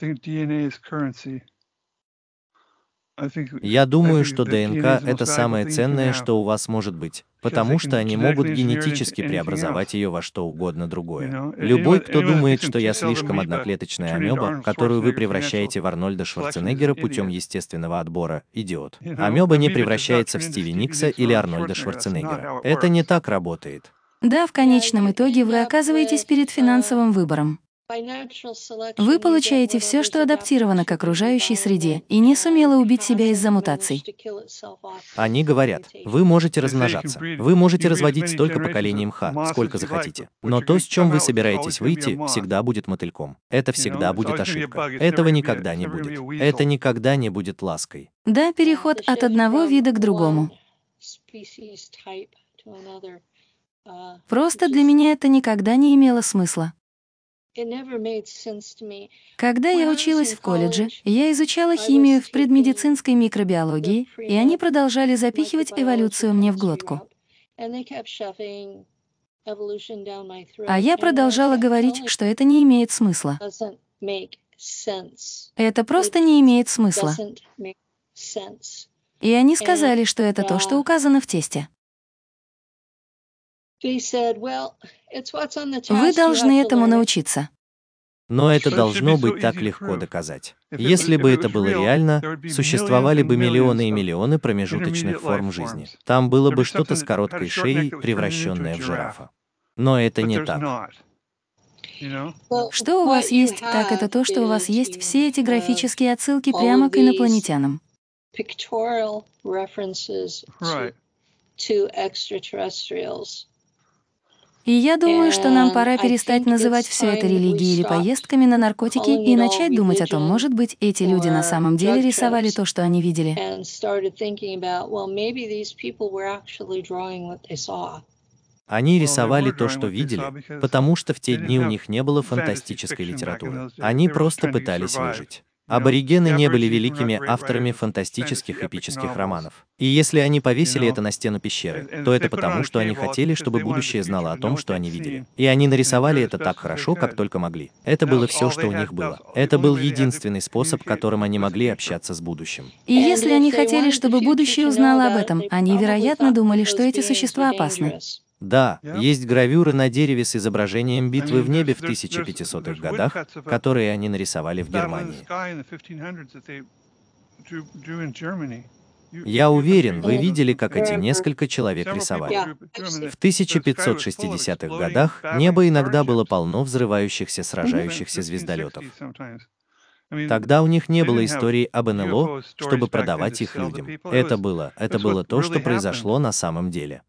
Я думаю, что ДНК — это самое ценное, что у вас может быть, потому что они могут генетически преобразовать ее во что угодно другое. Любой, кто думает, что я слишком одноклеточная амеба, которую вы превращаете в Арнольда Шварценеггера путем естественного отбора, идиот. Амеба не превращается в Стиви Никса или Арнольда Шварценеггера. Это не так работает. Да, в конечном итоге вы оказываетесь перед финансовым выбором. Вы получаете все, что адаптировано к окружающей среде, и не сумело убить себя из-за мутаций. Они говорят, вы можете размножаться, вы можете разводить столько поколений мха, сколько захотите. Но то, с чем вы собираетесь выйти, всегда будет мотыльком. Это всегда будет ошибка. Этого никогда не будет. Это никогда не будет лаской. Да, переход от одного вида к другому. Просто для меня это никогда не имело смысла. Когда я училась в колледже, я изучала химию в предмедицинской микробиологии, и они продолжали запихивать эволюцию мне в глотку. А я продолжала говорить, что это не имеет смысла. Это просто не имеет смысла. И они сказали, что это то, что указано в тесте. Вы должны этому научиться. Но это должно быть так легко доказать. Если бы это было реально, существовали бы миллионы и миллионы промежуточных форм жизни. Там было бы что-то с короткой шеей, превращенное в жирафа. Но это не так. Что у вас есть, так это то, что у вас есть все эти графические отсылки прямо к инопланетянам. И я думаю, что нам пора перестать называть все это религией или поездками на наркотики и начать думать о том, может быть, эти люди на самом деле рисовали то, что они видели. Они рисовали то, что видели, потому что в те дни у них не было фантастической литературы. Они просто пытались выжить. Аборигены не были великими авторами фантастических эпических романов. И если они повесили это на стену пещеры, то это потому, что они хотели, чтобы будущее знало о том, что они видели. И они нарисовали это так хорошо, как только могли. Это было все, что у них было. Это был единственный способ, которым они могли общаться с будущим. И если они хотели, чтобы будущее узнало об этом, они, вероятно, думали, что эти существа опасны. Да, есть гравюры на дереве с изображением битвы в небе в 1500-х годах, которые они нарисовали в Германии. Я уверен, вы видели, как эти несколько человек рисовали. В 1560-х годах небо иногда было полно взрывающихся, сражающихся звездолетов. Тогда у них не было истории об НЛО, чтобы продавать их людям. Это было, это было то, что произошло на самом деле.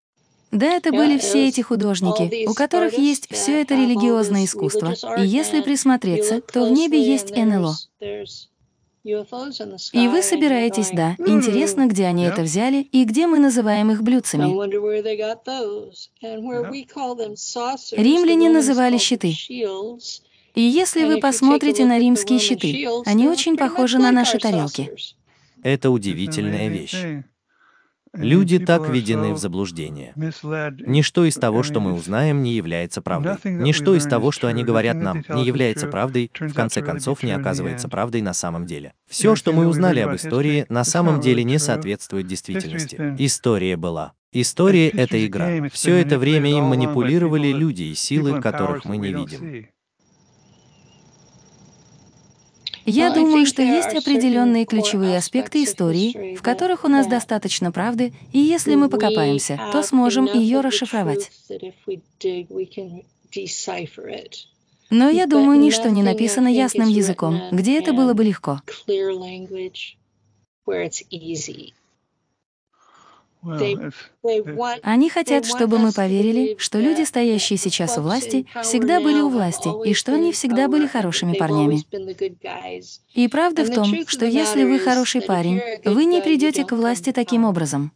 Да, это были все эти художники, у которых есть все это религиозное искусство. И если присмотреться, то в небе есть НЛО. И вы собираетесь, да. Интересно, где они это взяли и где мы называем их блюдцами. Римляне называли щиты. И если вы посмотрите на римские щиты, они очень похожи на наши тарелки. Это удивительная вещь. Люди так введены в заблуждение. Ничто из того, что мы узнаем, не является правдой. Ничто из того, что они говорят нам, не является правдой, в конце концов не оказывается правдой на самом деле. Все, что мы узнали об истории, на самом деле не соответствует действительности. История была. История — это игра. Все это время им манипулировали люди и силы, которых мы не видим. Я думаю, что есть определенные ключевые аспекты истории, в которых у нас достаточно правды, и если мы покопаемся, то сможем ее расшифровать. Но я думаю, ничто не написано ясным языком, где это было бы легко. Они хотят, чтобы мы поверили, что люди, стоящие сейчас у власти, всегда были у власти, и что они всегда были хорошими парнями. И правда в том, что если вы хороший парень, вы не придете к власти таким образом.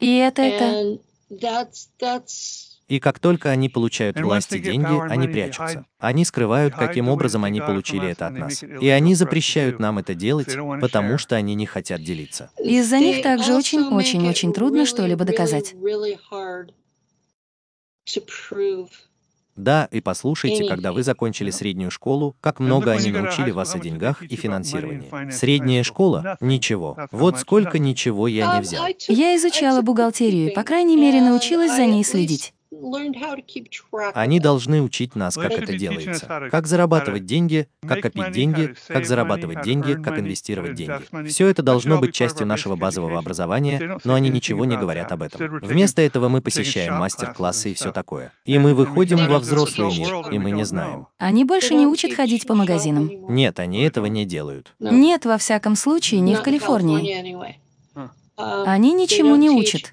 И это это... И как только они получают власть и деньги, они прячутся. Они скрывают, каким образом они получили это от нас. И они запрещают нам это делать, потому что они не хотят делиться. Из-за них также очень-очень-очень трудно что-либо доказать. Да, и послушайте, когда вы закончили среднюю школу, как много они научили вас о деньгах и финансировании. Средняя школа? Ничего. Вот сколько ничего я не взял. Я изучала бухгалтерию и, по крайней мере, научилась за ней следить. Они должны учить нас, как это делается. Как зарабатывать деньги, как копить деньги, как зарабатывать деньги, как инвестировать деньги. Все это должно быть частью нашего базового образования, но они ничего не говорят об этом. Вместо этого мы посещаем мастер-классы и все такое. И мы выходим во взрослый мир, и мы не знаем. Они больше не учат ходить по магазинам. Нет, они этого не делают. Нет, во всяком случае, не в Калифорнии. Они ничему не учат.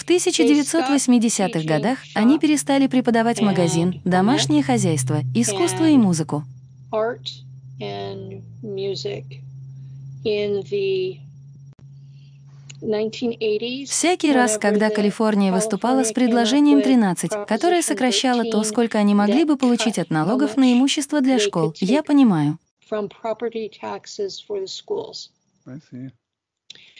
В 1980-х годах они перестали преподавать магазин, домашнее хозяйство, искусство и музыку. Всякий раз, когда Калифорния выступала с предложением 13, которое сокращало то, сколько они могли бы получить от налогов на имущество для школ, я понимаю.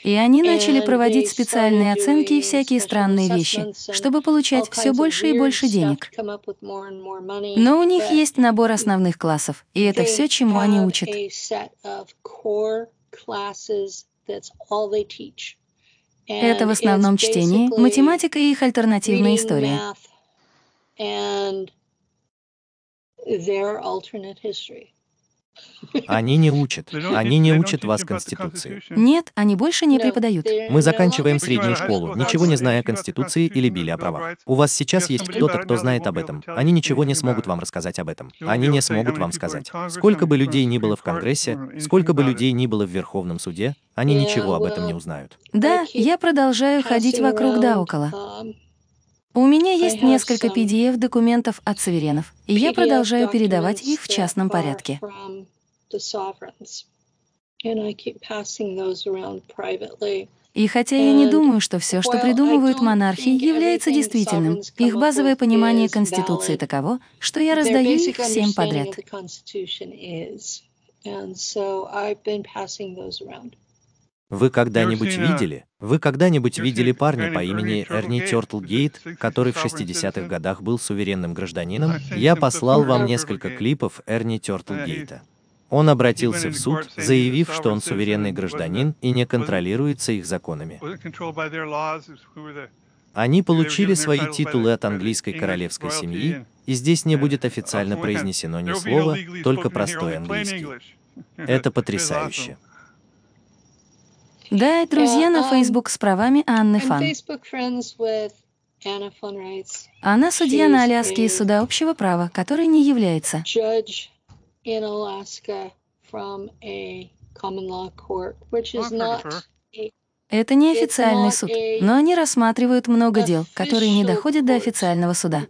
И они начали проводить специальные оценки и всякие странные вещи, чтобы получать все больше и больше денег. Но у них есть набор основных классов, и это все, чему они учат. Это в основном чтение, математика и их альтернативная история. Они не учат. Они не учат вас Конституции. Нет, они больше не преподают. Мы заканчиваем среднюю школу, ничего не зная о Конституции или Билле о правах. У вас сейчас есть кто-то, кто знает об этом. Они ничего не смогут вам рассказать об этом. Они не смогут вам сказать. Сколько бы людей ни было в Конгрессе, сколько бы людей ни было в Верховном суде, они ничего об этом не узнают. Да, я продолжаю ходить вокруг да около. У меня есть несколько PDF-документов от суверенов, и я продолжаю передавать их в частном порядке. И хотя я не думаю, что все, что придумывают монархи, является действительным, их базовое понимание Конституции таково, что я раздаю их всем подряд. Вы когда-нибудь видели? Вы когда-нибудь видели парня по имени Эрни Тёртлгейт, который в 60-х годах был суверенным гражданином? Я послал вам несколько клипов Эрни Тёртлгейта. Он обратился в суд, заявив, что он суверенный гражданин и не контролируется их законами. Они получили свои титулы от английской королевской семьи, и здесь не будет официально произнесено ни слова, только простой английский. Это потрясающе. Да, друзья на Facebook с правами Анны Фан. Она судья на Аляске из суда общего права, который не является. Это не официальный суд, но они рассматривают много дел, которые не доходят до официального суда.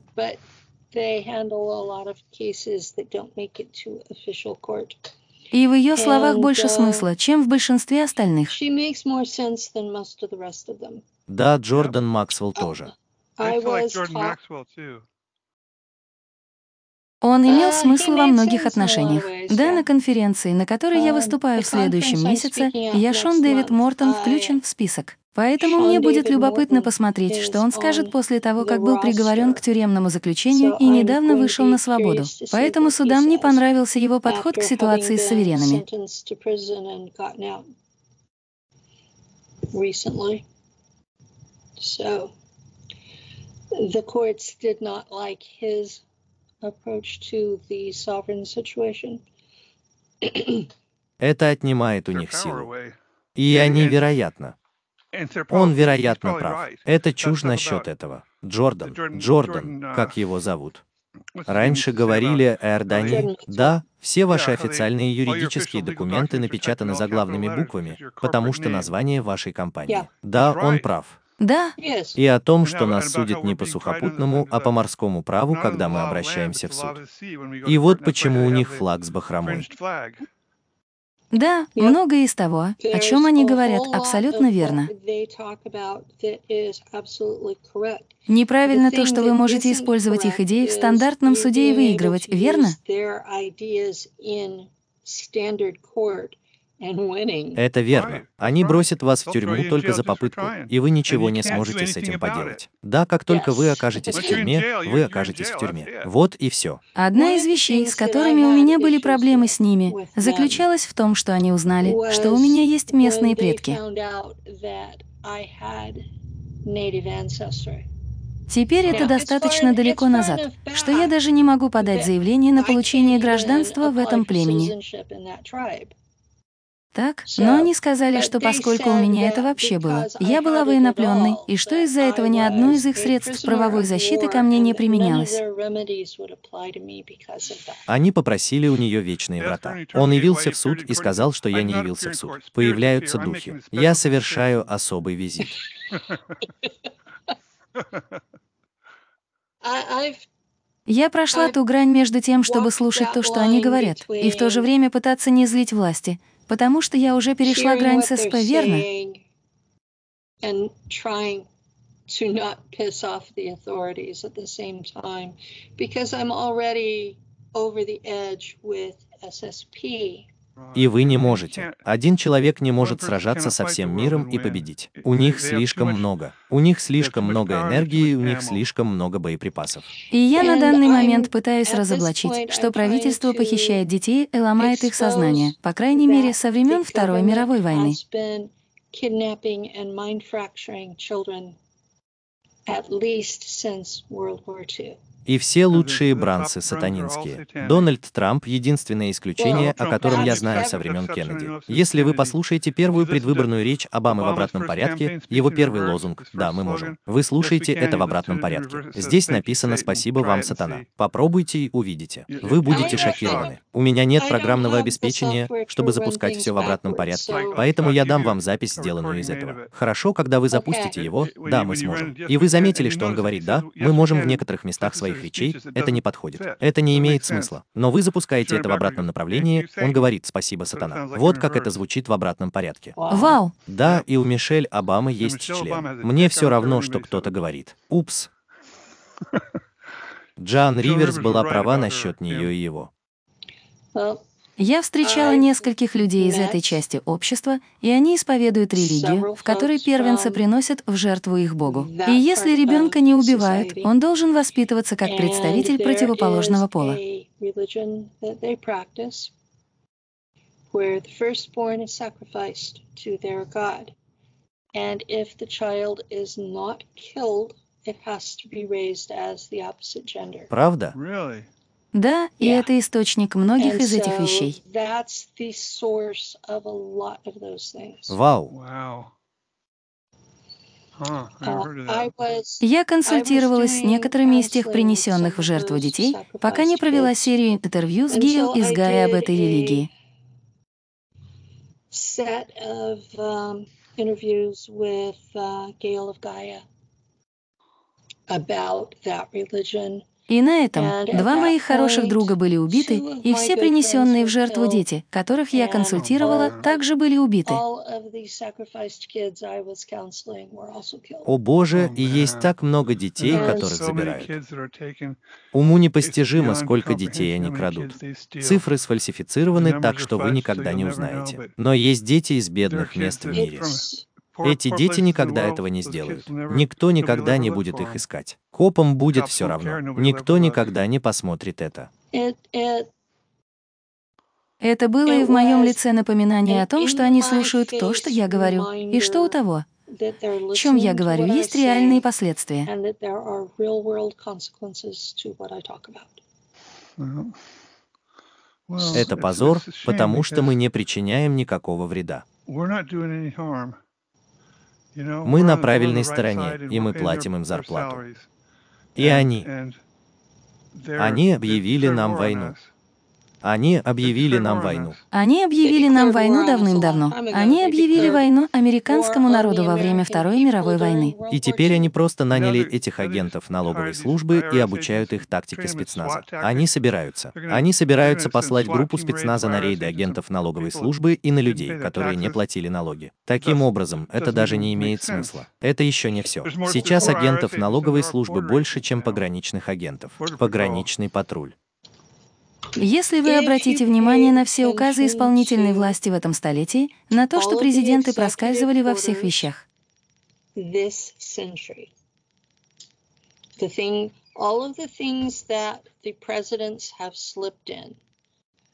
И в ее словах больше uh, смысла, чем в большинстве остальных. Да, Джордан Максвелл тоже. Он имел смысл во многих отношениях. Да, на конференции, на которой я выступаю в следующем месяце, я Шон Дэвид Мортон включен в список. Поэтому мне будет любопытно посмотреть, что он скажет после того, как был приговорен к тюремному заключению и недавно вышел на свободу. Поэтому судам не понравился его подход к ситуации с суверенами. the courts did not like his approach to the sovereign situation. Это отнимает у них силу. И они, вероятно, Он, вероятно, прав. Это чушь насчет этого. Джордан. Джордан, как его зовут? Раньше говорили о Иордании. Да, все ваши официальные юридические документы напечатаны заглавными буквами, потому что название вашей компании. Да, он прав. Да, И о том, что нас судят не по сухопутному, а по морскому праву, когда мы обращаемся в суд. И вот почему у них флаг с бахромой. да, многое из того, о чем они говорят, абсолютно верно. Неправильно то, что вы можете использовать их идеи в стандартном суде и выигрывать, верно? Это верно. Они бросят вас в тюрьму только за попытку, и вы ничего не сможете с этим поделать. Да, как только вы окажетесь в тюрьме, вы окажетесь в тюрьме. Вот и все. Одна из вещей, с которыми у меня были проблемы с ними, заключалась в том, что они узнали, что у меня есть местные предки. Теперь это достаточно далеко назад, что я даже не могу подать заявление на получение гражданства в этом племени. Так, но они сказали, что поскольку у меня это вообще было, я была военнопленной, и что из-за этого ни одно из их средств правовой защиты ко мне не применялось. Они попросили у нее вечные врата. Он явился в суд и сказал, что я не явился в суд. Появляются духи. Я совершаю особый визит. Я прошла ту грань между тем, чтобы слушать то, что они говорят, и в то же время пытаться не злить власти, потому что я уже перешла грань с СП, верно? to not piss off the authorities at the same time because I'm already over the edge with SSP. И вы не можете. Один человек не может сражаться со всем миром и победить. У них слишком много. У них слишком много энергии, у них слишком много боеприпасов. И я на данный момент пытаюсь разоблачить, что правительство похищает детей и ломает их сознание, по крайней мере, со времен Второй мировой войны. At least since World War II. И все лучшие бранцы сатанинские. Дональд Трамп — единственное исключение, о котором я знаю со времен Кеннеди. Если вы послушаете первую предвыборную речь Обамы в обратном порядке, его первый лозунг «Да, мы можем». Вы слушаете это в обратном порядке. Здесь написано «Спасибо вам, сатана». Попробуйте и увидите. Вы будете шокированы. У меня нет программного обеспечения, чтобы запускать все в обратном порядке, поэтому я дам вам запись, сделанную из этого. Хорошо, когда вы запустите его, да, мы сможем. И вы заметили, что он говорит «Да, мы можем в некоторых местах своих своих речей, это не подходит. Это не имеет смысла. Но вы запускаете это в обратном направлении, он говорит «спасибо, сатана». Вот как это звучит в обратном порядке. Вау! Да, и у Мишель Обамы есть член. Мне все равно, что кто-то говорит. Упс. Джан Риверс была права насчет нее и его. Я встречала нескольких людей из этой части общества, и они исповедуют религию, в которой первенцы приносят в жертву их Богу. И если ребенка не убивают, он должен воспитываться как представитель противоположного пола. And if the child is not killed, it has to be raised as the opposite gender. Правда? Really? Да, и это источник многих из этих вещей. Вау. Uh, Я консультировалась с некоторыми из тех принесенных в жертву детей, пока не провела серию интервью с Гейл и с Гая об этой религии. Um, uh, about that religion и на этом два моих хороших друга были убиты, и все принесенные в жертву дети, которых я консультировала, также были убиты. О боже, и есть так много детей, которых забирают. Уму непостижимо, сколько детей они крадут. Цифры сфальсифицированы так, что вы никогда не узнаете. Но есть дети из бедных мест в мире. Эти дети никогда этого не сделают. Никто никогда не будет их искать. Копам будет все равно. Никто никогда не посмотрит это. Это было и в моем лице напоминание о том, что они слушают то, что я говорю, и что у того, о чем я говорю, есть реальные последствия. Это позор, потому что мы не причиняем никакого вреда. Мы на правильной стороне, и мы платим им зарплату. И они. Они объявили нам войну. Они объявили нам войну. Они объявили нам войну давным-давно. Они объявили войну американскому народу во время Второй мировой войны. И теперь они просто наняли этих агентов налоговой службы и обучают их тактике спецназа. Они собираются. Они собираются послать группу спецназа на рейды агентов налоговой службы и на людей, которые не платили налоги. Таким образом, это даже не имеет смысла. Это еще не все. Сейчас агентов налоговой службы больше, чем пограничных агентов. Пограничный патруль. Если вы обратите внимание на все указы исполнительной власти в этом столетии, на то, что президенты проскальзывали во всех вещах.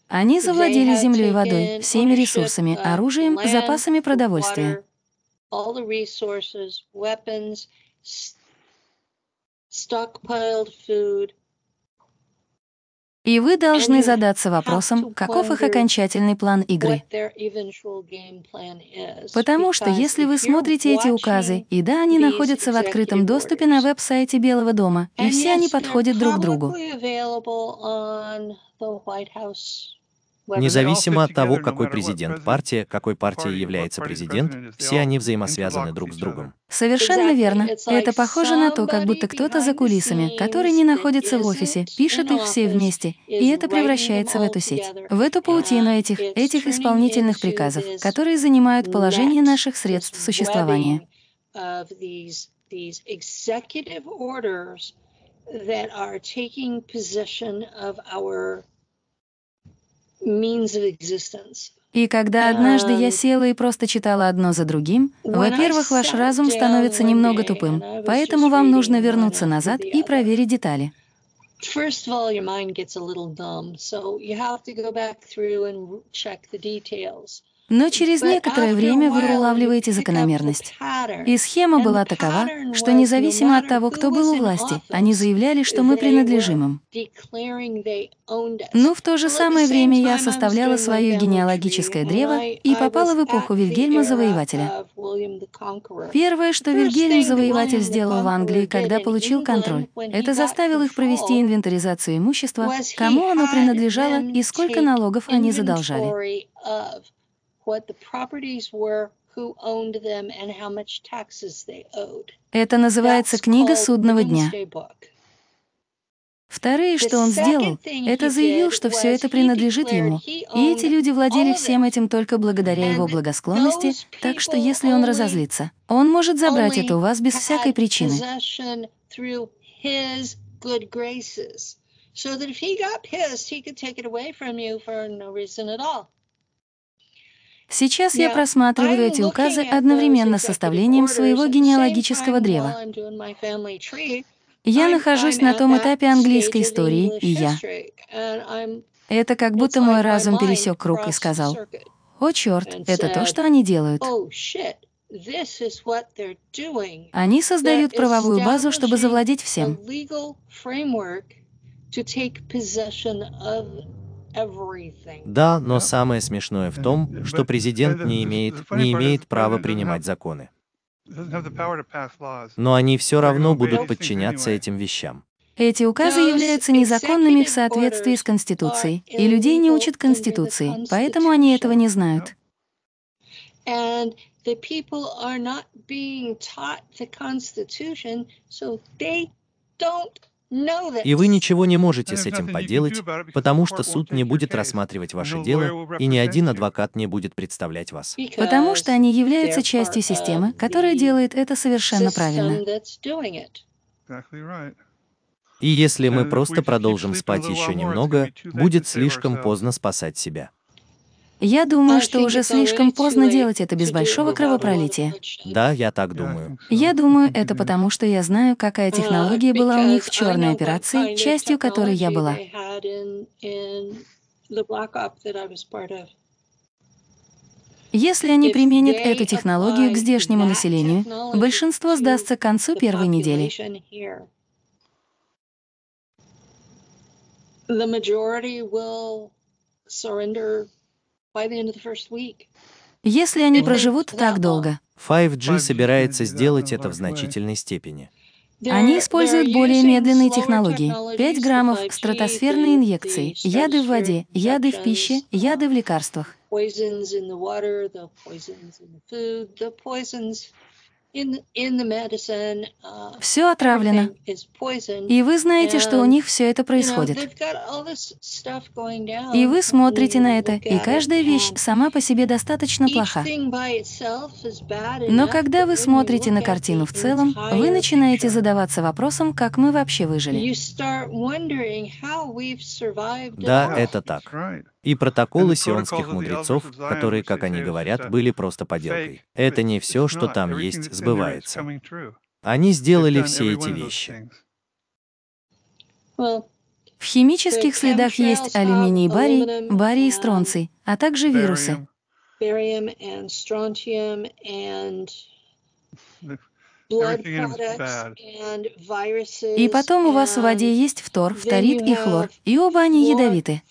Они завладели землей и водой, всеми ресурсами, оружием, запасами продовольствия. stockpiled food, и вы должны задаться вопросом, каков их окончательный план игры. Потому что если вы смотрите эти указы, и да, они находятся в открытом доступе на веб-сайте Белого дома, и все они подходят друг другу. Независимо от того, какой президент партия, какой партией является президент, все они взаимосвязаны друг с другом. Совершенно верно. Это похоже на то, как будто кто-то за кулисами, который не находится в офисе, пишет их все вместе, и это превращается в эту сеть, в эту паутину этих, этих исполнительных приказов, которые занимают положение наших средств существования. that are taking possession of our и когда однажды я села и просто читала одно за другим, во-первых, ваш разум становится немного тупым, поэтому вам нужно вернуться назад и проверить детали. First of all, your mind gets a little dumb, so you have to go back through and check the details. Но через некоторое время вы улавливаете закономерность. И схема была такова, что независимо от того, кто был у власти, они заявляли, что мы принадлежим им. Но в то же самое время я составляла свое генеалогическое древо и попала в эпоху Вильгельма Завоевателя. Первое, что Вильгельм Завоеватель сделал в Англии, когда получил контроль, это заставил их провести инвентаризацию имущества, кому оно принадлежало и сколько налогов они задолжали what the properties were, who owned them, and how much taxes they owed. Это называется книга судного дня. Второе, что он сделал, это заявил, что все это принадлежит ему, и эти люди владели всем этим только благодаря его благосклонности, так что если он разозлится, он может забрать это у вас без всякой причины. So that if he got pissed, he could take it away from you for no reason at all. Сейчас я просматриваю эти указы одновременно с составлением своего генеалогического древа. Я нахожусь на том этапе английской истории, и я. Это как будто мой разум пересек круг и сказал, «О, черт, это то, что они делают». Они создают правовую базу, чтобы завладеть всем. Да, но самое смешное в том, что президент не имеет, не имеет права принимать законы. Но они все равно будут подчиняться этим вещам. Эти указы являются незаконными в соответствии с Конституцией, и людей не учат Конституции, поэтому они этого не знают. И вы ничего не можете с этим поделать, потому что суд не будет рассматривать ваше дело, и ни один адвокат не будет представлять вас. Потому что они являются частью системы, которая делает это совершенно правильно. И если мы просто продолжим спать еще немного, будет слишком поздно спасать себя. Я думаю, что уже слишком поздно делать это без большого кровопролития. Да, я так думаю. Я думаю, это потому, что я знаю, какая технология была у них в черной операции, частью которой я была. Если они применят эту технологию к здешнему населению, большинство сдастся к концу первой недели. The majority will surrender Если они проживут так долго. 5G собирается сделать это в значительной степени. Они используют более медленные технологии. 5 граммов стратосферной инъекции, яды в воде, яды в пище, яды в лекарствах. Все отравлено. И вы знаете, что у них все это происходит. И вы смотрите на это, и каждая вещь сама по себе достаточно плоха. Но когда вы смотрите на картину в целом, вы начинаете задаваться вопросом, как мы вообще выжили. Да, это так. И протоколы сионских мудрецов, которые, как они говорят, были просто поделкой. Это не все, что там есть, сбывается. Они сделали все эти вещи. В химических следах есть алюминий барий, барий и стронций, а также вирусы. И потом у вас в воде есть фтор, фторид и хлор, и оба они ядовиты.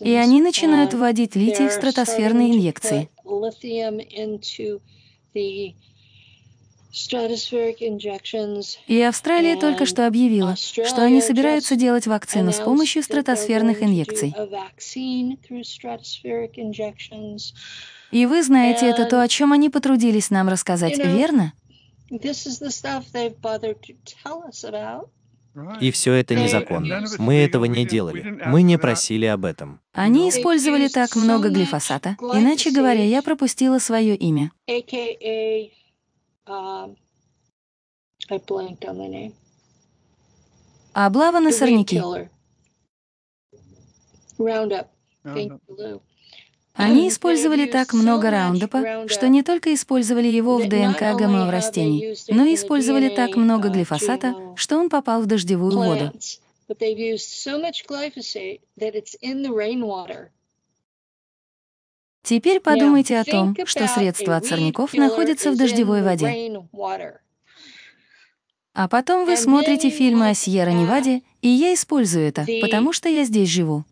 И они начинают вводить литий в стратосферные инъекции. И Австралия только что объявила, что они собираются делать вакцину с помощью стратосферных инъекций. И вы знаете, это то, о чем они потрудились нам рассказать, верно? И все это незаконно. Мы этого не делали. Мы не просили об этом. Они использовали так много глифосата. Иначе говоря, я пропустила свое имя. Облава на сорняки. Они использовали так много раундапа, что не только использовали его в ДНК ГМО растений, но и использовали так много глифосата, что он попал в дождевую воду. Теперь подумайте о том, что средства от сорняков находятся в дождевой воде. А потом вы смотрите фильмы о Сьерра-Неваде, и я использую это, потому что я здесь живу.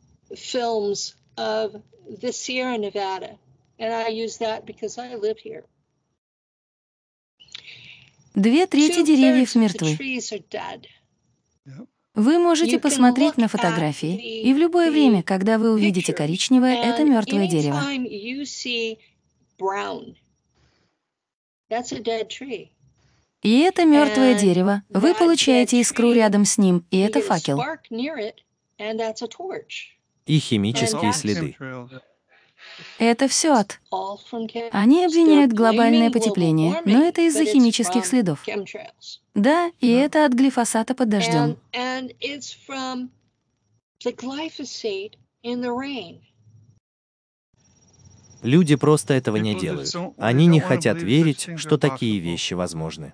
Две трети деревьев мертвы. Вы можете посмотреть на фотографии, и в любое время, когда вы увидите коричневое, это мертвое дерево. И это мертвое дерево. Вы получаете искру рядом с ним, и это факел. И химические следы. Это все ад. Они обвиняют глобальное потепление, но это из-за химических следов. Да, и это от глифосата под дождем. Люди просто этого не делают. Они не хотят верить, что такие вещи возможны.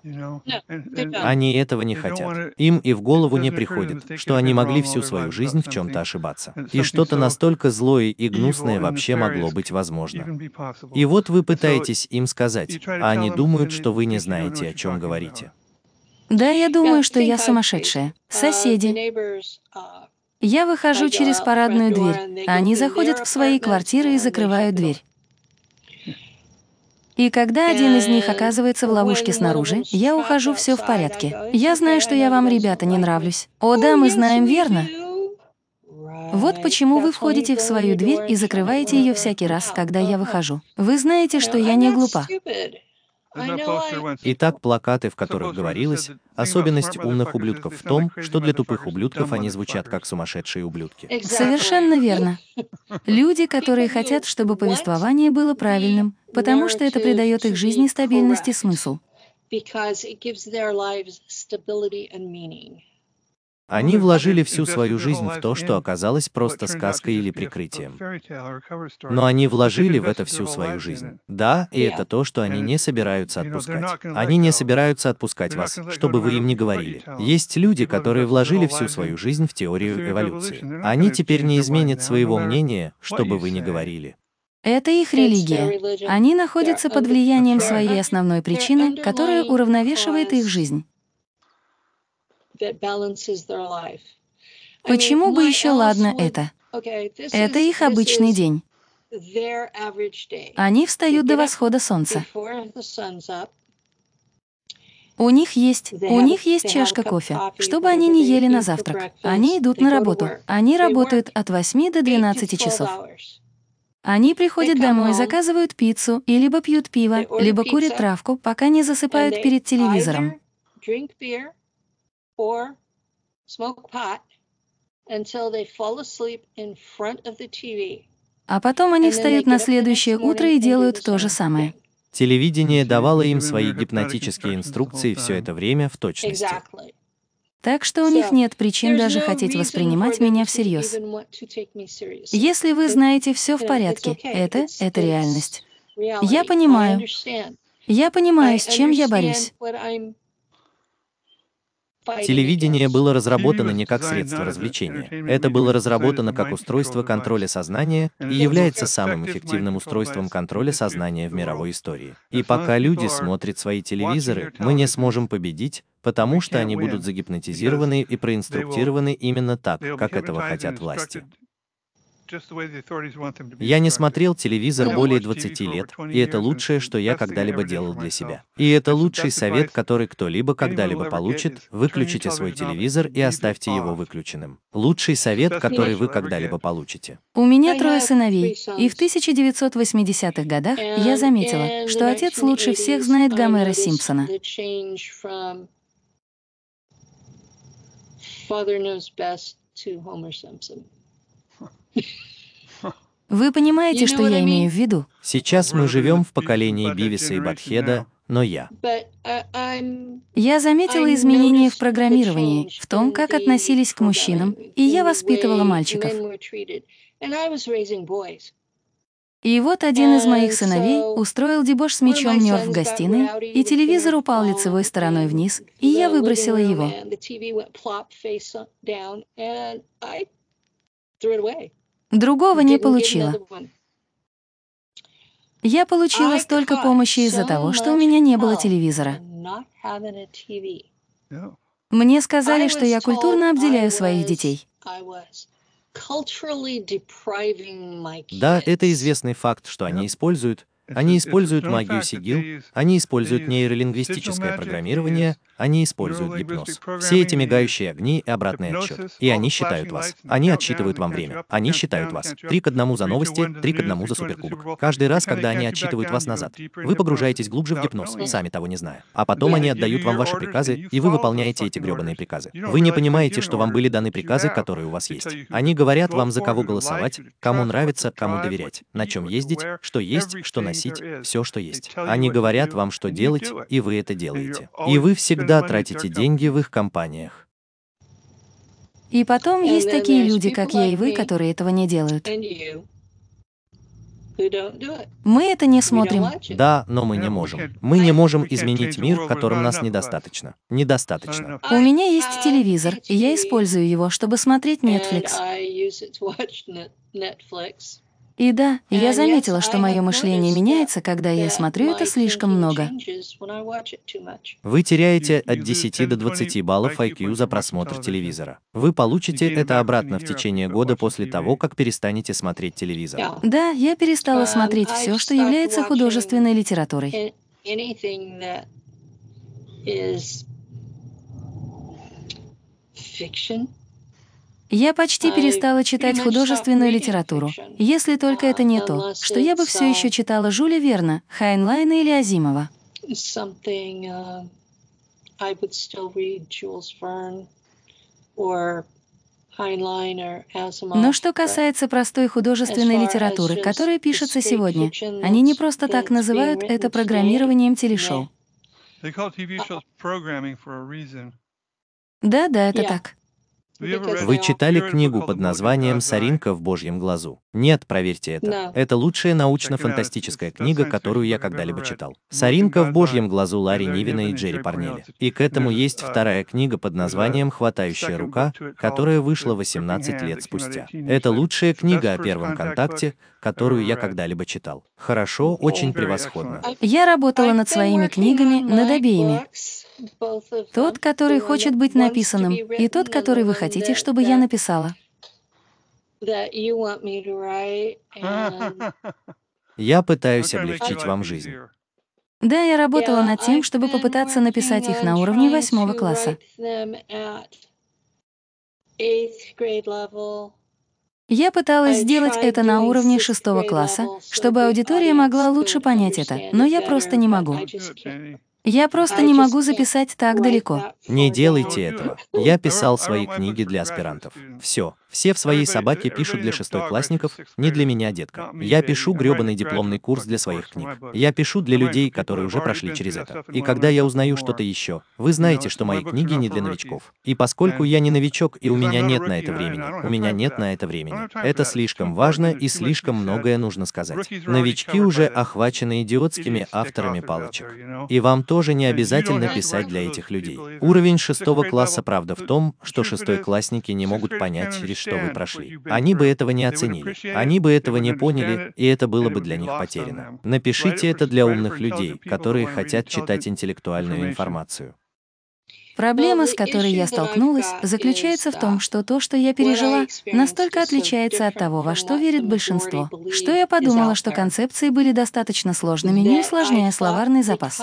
Они этого не хотят. Им и в голову не приходит, что они могли всю свою жизнь в чем-то ошибаться. И что-то настолько злое и гнусное вообще могло быть возможно. И вот вы пытаетесь им сказать, а они думают, что вы не знаете, о чем говорите. Да, я думаю, что я сумасшедшая. Соседи. Я выхожу через парадную дверь, а они заходят в свои квартиры и закрывают дверь. И когда один из них оказывается в ловушке снаружи, я ухожу, все в порядке. Я знаю, что я вам, ребята, не нравлюсь. О да, мы знаем, верно? Вот почему вы входите в свою дверь и закрываете ее всякий раз, когда я выхожу. Вы знаете, что я не глупа. Итак, плакаты, в которых говорилось, особенность умных ублюдков в том, что для тупых ублюдков они звучат как сумасшедшие ублюдки. Совершенно верно. Люди, которые хотят, чтобы повествование было правильным, потому что это придает их жизни стабильность и смысл. Они вложили всю свою жизнь в то, что оказалось просто сказкой или прикрытием. Но они вложили в это всю свою жизнь. Да, и это то, что они не собираются отпускать. Они не собираются отпускать вас, чтобы вы им не говорили. Есть люди, которые вложили всю свою жизнь в теорию эволюции. Они теперь не изменят своего мнения, чтобы вы не говорили. Это их религия. Они находятся под влиянием своей основной причины, которая уравновешивает их жизнь. Почему бы еще ладно это? Это их обычный день. Они встают до восхода солнца. У них есть, у них есть чашка кофе, чтобы они не ели на завтрак. Они идут на работу. Они работают от 8 до 12 часов. Они приходят домой, заказывают пиццу, и либо пьют пиво, либо курят травку, пока не засыпают перед телевизором. А потом они встают на следующее утро и делают то же самое. Телевидение давало им свои гипнотические инструкции все это время в точности. Так что у них нет причин даже хотеть воспринимать меня всерьез. Если вы знаете, все в порядке, это — это реальность. Я понимаю. Я понимаю, с чем я борюсь. Телевидение было разработано не как средство развлечения. Это было разработано как устройство контроля сознания и является самым эффективным устройством контроля сознания в мировой истории. И пока люди смотрят свои телевизоры, мы не сможем победить, потому что они будут загипнотизированы и проинструктированы именно так, как этого хотят власти. Я не смотрел телевизор более 20 лет, и это лучшее, что я когда-либо делал для себя. И это лучший совет, который кто-либо когда-либо получит, выключите свой телевизор и оставьте его выключенным. Лучший совет, который вы когда-либо получите. У меня трое сыновей, и в 1980-х годах я заметила, что отец лучше всех знает Гомера Симпсона. Father knows best to Homer Simpson. Вы понимаете, что я имею в виду? Сейчас мы живем в поколении Бивиса и Батхеда, но я. Uh, я заметила изменения в программировании, в том, как относились к мужчинам, и я воспитывала мальчиков. И вот один из моих сыновей устроил дебош с мечом Нёрф в гостиной, и телевизор упал лицевой стороной вниз, и я выбросила его. Другого не получила. Я получила столько помощи из-за того, что у меня не было телевизора. Мне сказали, что я культурно обделяю своих детей. Да, это известный факт, что они используют они используют магию сигил, они используют нейролингвистическое программирование, они используют гипноз. Все эти мигающие огни и обратный отчет. И они считают вас. Они отсчитывают вам время. Они считают вас. Три к одному за новости, три к одному за суперкубок. Каждый раз, когда они отсчитывают вас назад, вы погружаетесь глубже в гипноз, сами того не зная. А потом они отдают вам ваши приказы, и вы выполняете эти гребаные приказы. Вы не понимаете, что вам были даны приказы, которые у вас есть. Они говорят вам, за кого голосовать, кому нравится, кому доверять, на чем ездить, что есть, что носить, все, что есть. Они говорят вам, что делать, и вы это делаете. И вы всегда всегда тратите деньги в их компаниях. И потом есть такие люди, как я и вы, которые этого не делают. Мы это не смотрим. Да, но мы не можем. Мы не можем изменить мир, в котором нас недостаточно. Недостаточно. У меня есть телевизор, и я использую его, чтобы смотреть Netflix. И да, я заметила, что мое мышление меняется, когда я смотрю это слишком много. Вы теряете от 10 до 20 баллов IQ за просмотр телевизора. Вы получите это обратно в течение года после того, как перестанете смотреть телевизор. Да, я перестала смотреть все, что является художественной литературой. Fiction я почти перестала читать художественную литературу, если только это не то, что я бы все еще читала Жюля Верна, Хайнлайна или Азимова. Но что касается простой художественной литературы, которая пишется сегодня, они не просто так называют это программированием телешоу. Да, да, это так. Вы читали книгу под названием «Соринка в Божьем глазу»? Нет, проверьте это. Это лучшая научно-фантастическая книга, которую я когда-либо читал. «Соринка в Божьем глазу» Ларри Нивина и Джерри Парнелли. И к этому есть вторая книга под названием «Хватающая рука», которая вышла 18 лет спустя. Это лучшая книга о первом контакте, которую я когда-либо читал. Хорошо, очень превосходно. Я работала над своими книгами, над обеими. Тот, который хочет быть написанным, и тот, который вы хотите, чтобы я написала. Я пытаюсь облегчить вам жизнь. Да, я работала над тем, чтобы попытаться написать их на уровне восьмого класса. Я пыталась сделать это на уровне шестого класса, чтобы аудитория могла лучше понять это, но я просто не могу. Я просто не могу записать так далеко. Не делайте этого. Я писал свои книги для аспирантов. Все. Все в своей собаке пишут для шестойклассников, не для меня, детка. Я пишу гребаный дипломный курс для своих книг. Я пишу для людей, которые уже прошли через это. И когда я узнаю что-то еще, вы знаете, что мои книги не для новичков. И поскольку я не новичок, и у меня нет на это времени, у меня нет на это времени. Это слишком важно и слишком многое нужно сказать. Новички уже охвачены идиотскими авторами палочек. И вам тоже не обязательно писать для этих людей. Уровень шестого класса правда в том, что шестой классники не могут понять, решить через что вы прошли. Они бы этого не оценили, они бы этого не поняли, и это было бы для них потеряно. Напишите это для умных людей, которые хотят читать интеллектуальную информацию. Проблема, с которой я столкнулась, заключается в том, что то, что я пережила, настолько отличается от того, во что верит большинство, что я подумала, что концепции были достаточно сложными, не усложняя словарный запас.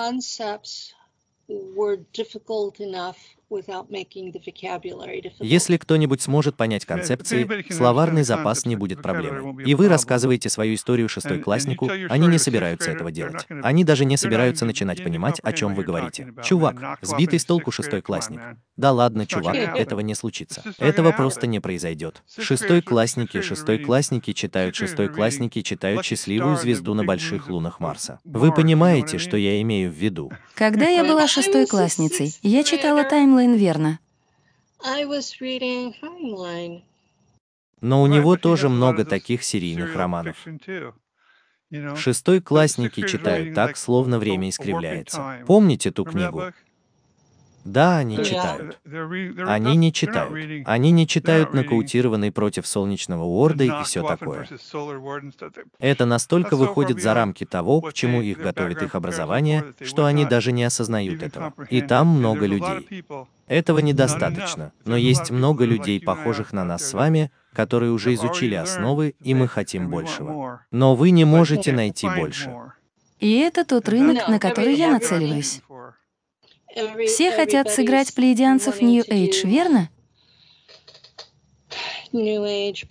Если кто-нибудь сможет понять концепции, словарный запас не будет проблемой. И вы рассказываете свою историю шестой класснику, они не собираются этого делать. Они даже не собираются начинать понимать, о чем вы говорите. Чувак, сбитый с толку шестойклассник. Да ладно, чувак, этого не случится. Этого просто не произойдет. Шестой классники, шестой классники читают шестой классники читают счастливую звезду на больших лунах Марса. Вы понимаете, что я имею в виду? Когда я была шестой классницей, я читала Time Хайнлайн верно. Но у него тоже много таких серийных романов. Шестой классники читают так, словно время искривляется. Помните ту книгу? Да, они читают. Они не читают. Они не читают нокаутированный против Солнечного Уорда и все такое. Это настолько выходит за рамки того, к чему их готовит их образование, что они даже не осознают этого. И там много людей. Этого недостаточно, но есть много людей, похожих на нас с вами, которые уже изучили основы, и мы хотим большего. Но вы не можете найти больше. И это тот рынок, на который я нацеливаюсь. Все хотят сыграть плейдианцев New Age, верно?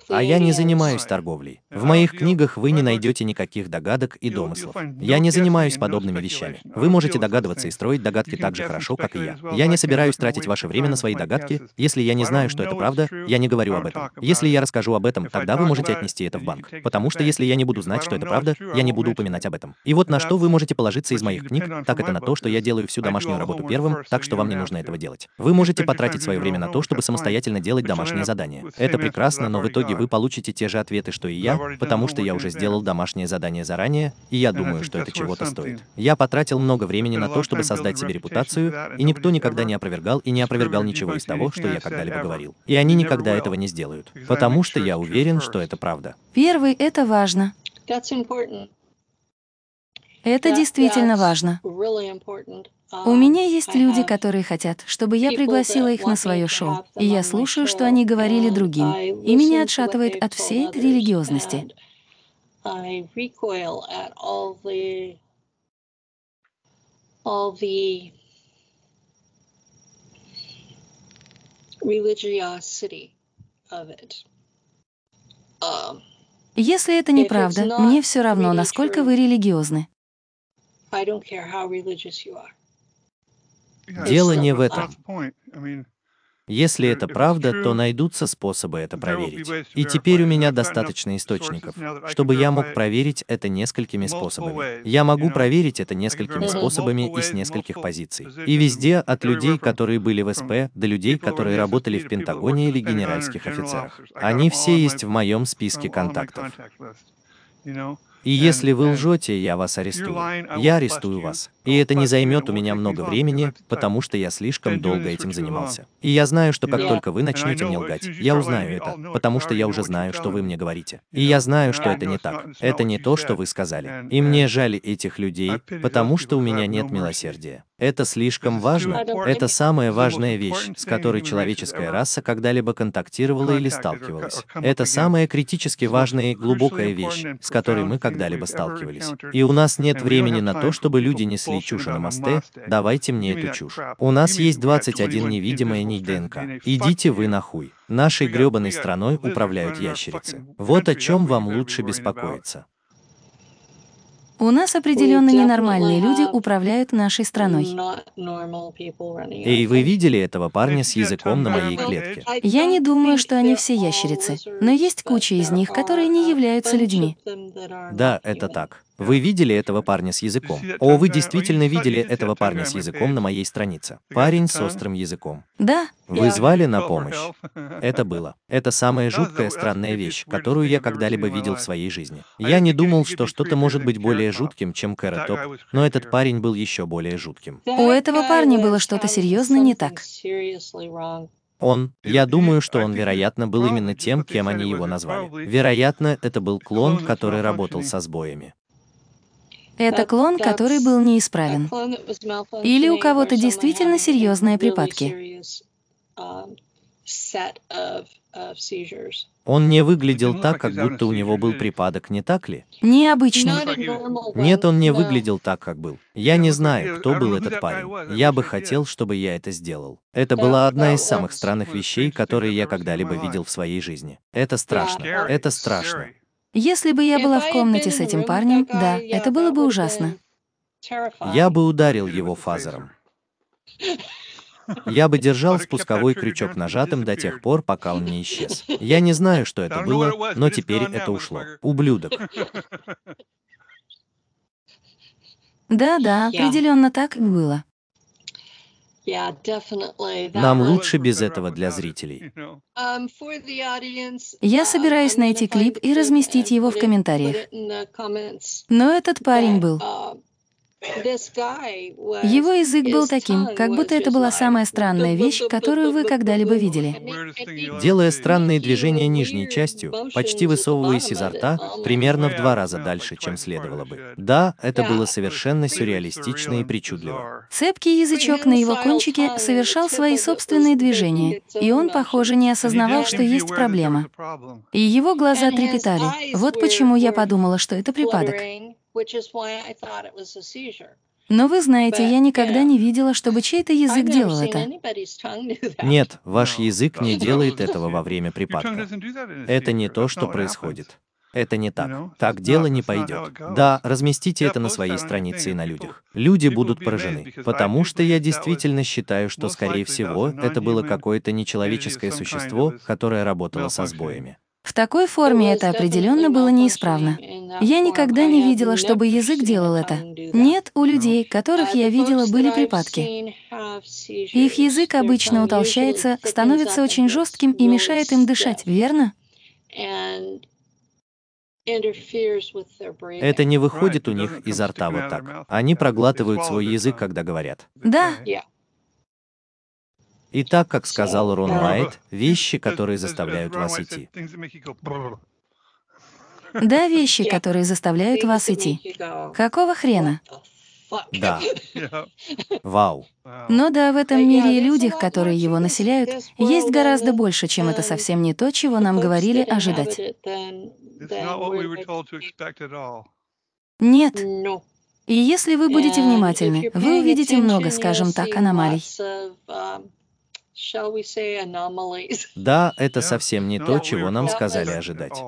А я не занимаюсь торговлей. В моих книгах вы не найдете никаких догадок и домыслов. Я не занимаюсь подобными вещами. Вы можете догадываться и строить догадки так же хорошо, как и я. Я не собираюсь тратить ваше время на свои догадки. Если я не знаю, что это правда, я не говорю об этом. Если я расскажу об этом, тогда вы можете отнести это в банк. Потому что если я не буду знать, что это правда, я не буду упоминать об этом. И вот на что вы можете положиться из моих книг, так это на то, что я делаю всю домашнюю работу первым, так что вам не нужно этого делать. Вы можете потратить свое время на то, чтобы самостоятельно делать домашние задания. Это прекрасно, но в итоге вы получите те же ответы, что и я, потому что я уже сделал домашнее задание заранее, и я думаю, что это чего-то стоит. Я потратил много времени на то, чтобы создать себе репутацию, и никто никогда не опровергал и не опровергал ничего из того, что я когда-либо говорил. И они никогда этого не сделают, потому что я уверен, что это правда. Первый — это важно. Это действительно важно. У меня есть люди, которые хотят, чтобы я пригласила их на свое шоу, и я слушаю, что они говорили другим, и меня отшатывает от всей этой религиозности. Если это неправда, мне все равно, насколько вы религиозны. I don't care how religious you are. Дело не в этом. Если это правда, то найдутся способы это проверить. И теперь у меня достаточно источников, чтобы я мог проверить это несколькими способами. Я могу проверить это несколькими способами и с нескольких позиций. И везде, от людей, которые были в СП, до людей, которые работали в Пентагоне или генеральских офицерах. Они все есть в моем списке контактов. И если вы лжете, я вас арестую. Я арестую вас. И это не займет у меня много времени, потому что я слишком долго этим занимался. И я знаю, что как только вы начнете мне лгать, я узнаю это, потому что я уже знаю, что вы мне говорите. И я знаю, что это не так. Это не то, что вы сказали. И мне жаль этих людей, потому что у меня нет милосердия. Это слишком важно. Это самая важная вещь, с которой человеческая раса когда-либо контактировала или сталкивалась. Это самая критически важная и глубокая вещь, с которой мы когда-либо сталкивались. И у нас нет времени на то, чтобы люди несли чушь на мосте. Давайте мне эту чушь. У нас есть 21 невидимая нить ДНК. Идите вы нахуй. Нашей гребаной страной управляют ящерицы. Вот о чем вам лучше беспокоиться. У нас определенно ненормальные люди управляют нашей страной. Эй, вы видели этого парня с языком на моей клетке? Я не думаю, что они все ящерицы, но есть куча из них, которые не являются людьми. Да, это так. Вы видели этого парня с языком? О, вы действительно видели этого парня с языком на моей странице. Парень с острым языком. Да. Вы звали на помощь. Это было. Это самая жуткая странная вещь, которую я когда-либо видел в своей жизни. Я не думал, что что-то может быть более жутким, чем Кэра Топ, но этот парень был еще более жутким. У этого парня было что-то серьезно не так. Он, я думаю, что он, вероятно, был именно тем, кем они его назвали. Вероятно, это был клон, который работал со сбоями. Это клон, который был неисправен. Или у кого-то действительно серьезные припадки. Он не выглядел так, как будто у него был припадок, не так ли? Необычно. Нет, он не выглядел так, как был. Я не знаю, кто был этот парень. Я бы хотел, чтобы я это сделал. Это была одна из самых странных вещей, которые я когда-либо видел в своей жизни. Это страшно. Это страшно. Если бы я была в комнате с этим парнем, да, это было бы ужасно. Я бы ударил его фазером. Я бы держал спусковой крючок нажатым до тех пор, пока он не исчез. Я не знаю, что это было, но теперь это ушло. Ублюдок. Да, да, определенно так и было. Нам лучше без этого для зрителей. Um, Я собираюсь найти клип и разместить его в комментариях. Но этот парень был. Его язык был таким, как будто это была самая странная вещь, которую вы когда-либо видели. Делая странные движения нижней частью, почти высовываясь изо рта, примерно в два раза дальше, чем следовало бы. Да, это было совершенно сюрреалистично и причудливо. Цепкий язычок на его кончике совершал свои собственные движения, и он, похоже, не осознавал, что есть проблема. И его глаза трепетали. Вот почему я подумала, что это припадок. Но вы знаете, я никогда не видела, чтобы чей-то язык делал это. Нет, ваш язык не делает этого во время припадка. Это не то, что происходит. Это не так. Так дело не пойдет. Да, разместите это на своей странице и на людях. Люди будут поражены, потому что я действительно считаю, что, скорее всего, это было какое-то нечеловеческое существо, которое работало со сбоями. В такой форме это определенно было неисправно. Я никогда не видела, чтобы язык делал это. Нет, у людей, которых я видела, были припадки. Их язык обычно утолщается, становится очень жестким и мешает им дышать, верно? Это не выходит у них изо рта вот так. Они проглатывают свой язык, когда говорят. Да, И так, как сказал Рон Уайт, вещи, которые заставляют вас идти. да, вещи, которые заставляют вас идти. Какого хрена? Да. Вау. Но да, в этом мире и людях, которые его населяют, есть гораздо больше, чем это совсем не то, чего нам говорили ожидать. Нет. И если вы будете внимательны, вы увидите много, скажем так, аномалий. Да, это совсем не то, чего нам сказали ожидать.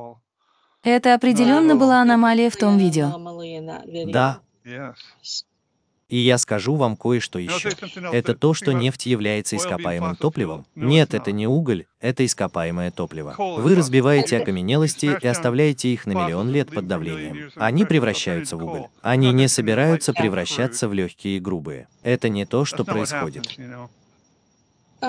Это определенно была аномалия в том видео. Да. И я скажу вам кое-что еще. Это то, что нефть является ископаемым топливом. Нет, это не уголь, это ископаемое топливо. Вы разбиваете окаменелости и оставляете их на миллион лет под давлением. Они превращаются в уголь. Они не собираются превращаться в легкие и грубые. Это не то, что происходит.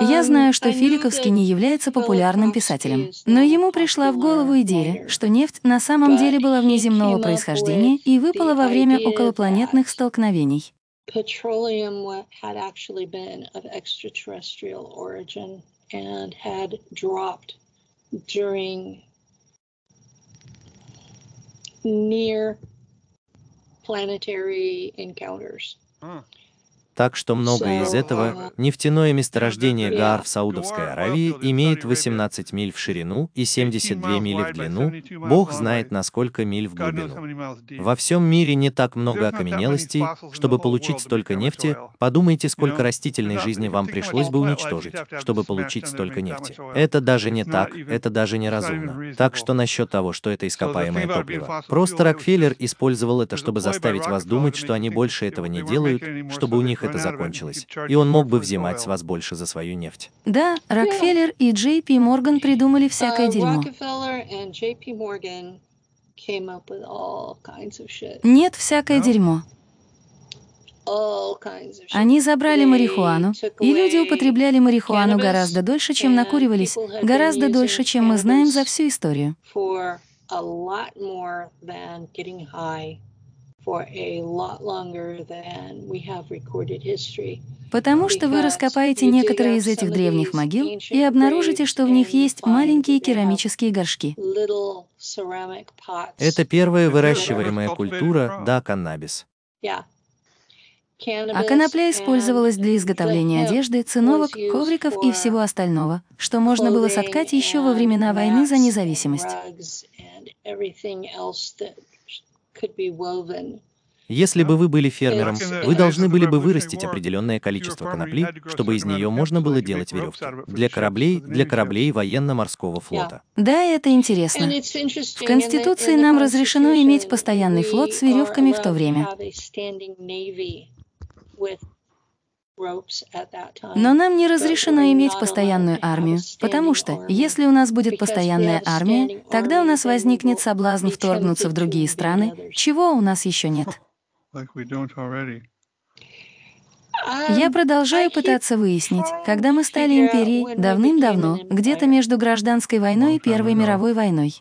Я знаю, что Филиковский не является популярным писателем, но ему пришла в голову идея, что нефть на самом деле была внеземного происхождения и выпала во время околопланетных столкновений. petroleum wa- had actually been of extraterrestrial origin and had dropped during near planetary encounters. Так что многое из этого нефтяное месторождение Гаар в Саудовской Аравии имеет 18 миль в ширину и 72 мили в длину. Бог знает, на сколько миль в глубину. Во всем мире не так много окаменелостей, чтобы получить столько нефти. Подумайте, сколько растительной жизни вам пришлось бы уничтожить, чтобы получить столько нефти. Это даже не так, это даже неразумно. Так что насчет того, что это ископаемое топливо. Просто Рокфеллер использовал это, чтобы заставить вас думать, что они больше этого не делают, чтобы у них это закончилось. И он мог бы взимать с вас больше за свою нефть. Да, Рокфеллер и Джей Пи Морган придумали всякое Uh, дерьмо. Нет, всякое дерьмо. Они забрали марихуану, и люди употребляли марихуану гораздо дольше, чем накуривались, гораздо дольше, чем мы знаем за всю историю. For a lot longer than we have recorded history. Потому что вы раскопаете некоторые из этих древних могил и обнаружите, что в них есть маленькие керамические горшки. Это первая выращиваемая культура, да, каннабис. А конопля использовалась для изготовления одежды, циновок, ковриков и всего остального, что можно было соткать еще во времена войны за независимость. Если бы вы были фермером, вы должны были бы вырастить определенное количество конопли, чтобы из нее можно было делать веревки. Для кораблей, для кораблей военно-морского флота. Да, это интересно. В В Конституции нам разрешено иметь постоянный флот с веревками в то время. Но нам не разрешено иметь постоянную армию, потому что, если у нас будет постоянная армия, тогда у нас возникнет соблазн вторгнуться в другие страны, чего у нас еще нет. Я продолжаю пытаться выяснить, когда мы стали империей давным-давно, где-то между гражданской войной и Первой мировой войной.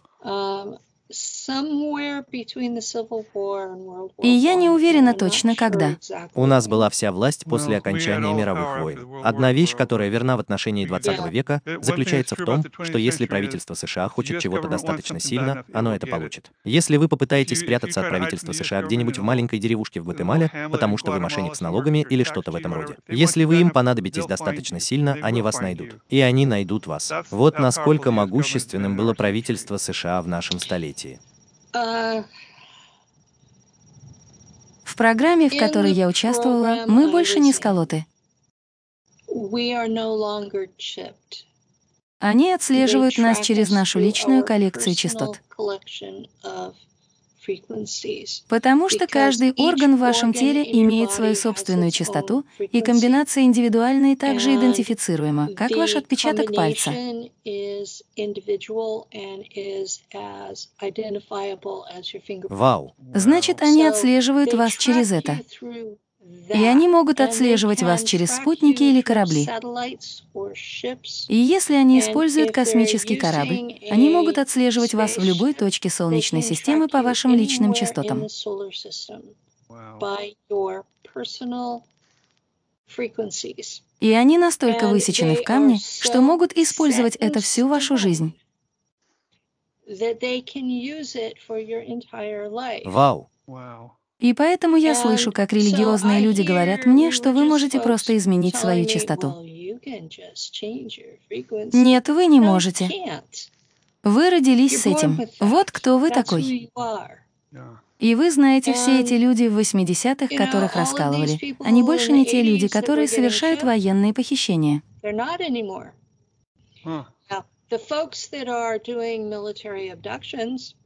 И я не уверена точно, когда. У нас была вся власть после окончания мировых войн. Одна вещь, которая верна в отношении 20 века, заключается в том, что если правительство США хочет чего-то достаточно сильно, оно это получит. Если вы попытаетесь спрятаться от правительства США где-нибудь в маленькой деревушке в Гватемале, потому что вы мошенник с налогами или что-то в этом роде, если вы им понадобитесь достаточно сильно, они вас найдут. И они найдут вас. Вот насколько могущественным было правительство США в нашем столетии. В программе, в которой я участвовала, мы больше не сколоты. Они отслеживают нас через нашу личную коллекцию частот. Потому что каждый орган в вашем теле имеет свою собственную частоту, и комбинация индивидуальной также идентифицируема, как ваш отпечаток пальца. Вау! Значит, они отслеживают вас через это. И они могут отслеживать вас через спутники или корабли. И если они используют космический корабль, они могут отслеживать вас в любой точке Солнечной системы по вашим личным частотам. И они настолько высечены в камне, что могут использовать это всю вашу жизнь. Вау! Wow. И поэтому я слышу, как религиозные люди говорят мне, что вы можете просто изменить свою частоту. Нет, вы не можете. Вы родились с этим. Вот кто вы такой. И вы знаете все эти люди в 80-х, которых раскалывали. Они больше не те люди, которые совершают военные похищения. Huh. The folks that are doing military abductions,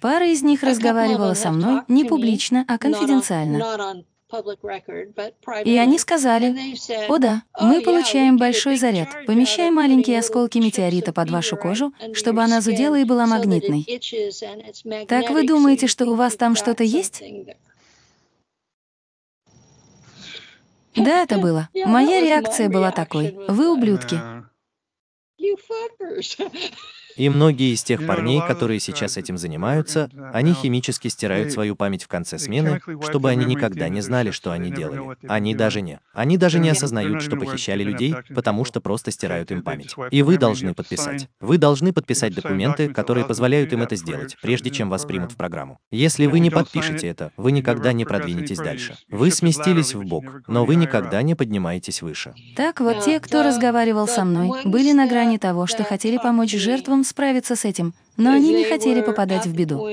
Пара из них разговаривала со мной не публично, а конфиденциально. И они сказали, «О да, мы получаем большой заряд, помещаем маленькие осколки метеорита под вашу кожу, чтобы она зудела и была магнитной. Так вы думаете, что у вас там что-то есть?» Да, это было. Моя реакция была такой. Вы ублюдки. И многие из тех парней, которые сейчас этим занимаются, они химически стирают свою память в конце смены, чтобы они никогда не знали, что они делали. Они даже не. Они даже не осознают, что похищали людей, потому что просто стирают им память. И вы должны подписать. Вы должны подписать документы, которые позволяют им это сделать, прежде чем вас примут в программу. Если вы не подпишете это, вы никогда не продвинетесь дальше. Вы сместились в бок, но вы никогда не поднимаетесь выше. Так вот, те, кто разговаривал со мной, были на грани того, что хотели помочь жертвам справиться с этим, но они не хотели попадать в беду.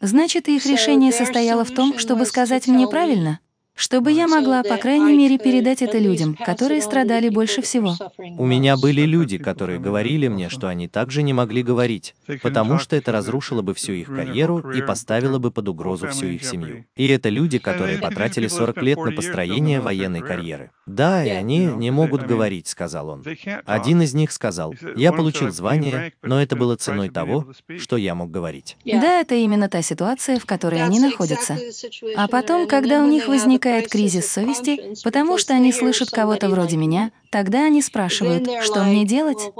Значит, их решение состояло в том, чтобы сказать мне правильно? Чтобы я могла, по крайней мере, передать это людям, которые страдали больше всего. У меня были люди, которые говорили мне, что они также не могли говорить, потому что это разрушило бы всю их карьеру и поставило бы под угрозу всю их семью. И это люди, которые потратили 40 лет на построение военной карьеры. Да, и они не могут говорить, сказал он. Один из них сказал, я получил звание, но это было ценой того, что я мог говорить. Да, это именно та ситуация, в которой они находятся. А потом, когда у них возник возникает кризис совести, потому что они слышат кого-то вроде меня, тогда они спрашивают, что мне делать?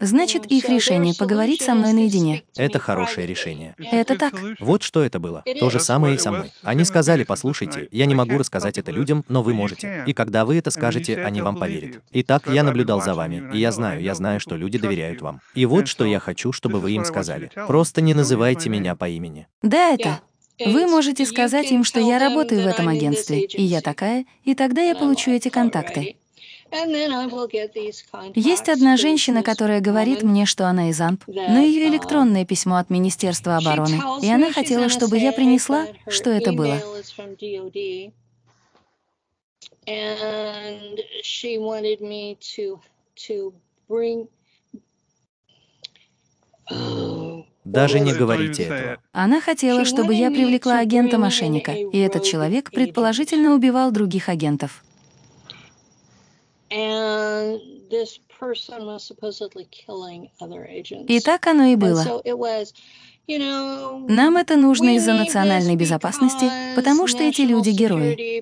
Значит, их решение поговорить со мной наедине. Это хорошее решение. Это так. Вот что это было. То же самое и со мной. Они сказали, послушайте, я не могу рассказать это людям, но вы можете. И когда вы это скажете, они вам поверят. Итак, я наблюдал за вами, и я знаю, я знаю, что люди доверяют вам. И вот что я хочу, чтобы вы им сказали. Просто не называйте меня по имени. Да, это. Вы можете сказать им, что я работаю в этом агентстве, и я такая, и тогда я получу эти контакты. Есть одна женщина, которая говорит мне, что она из АМП, но ее электронное письмо от Министерства обороны, и она хотела, чтобы я принесла, что это было. Даже не говорите этого. Она хотела, чтобы я привлекла агента-мошенника, и этот человек предположительно убивал других агентов. И так оно и было. Нам это нужно из-за национальной безопасности, потому что эти люди герои.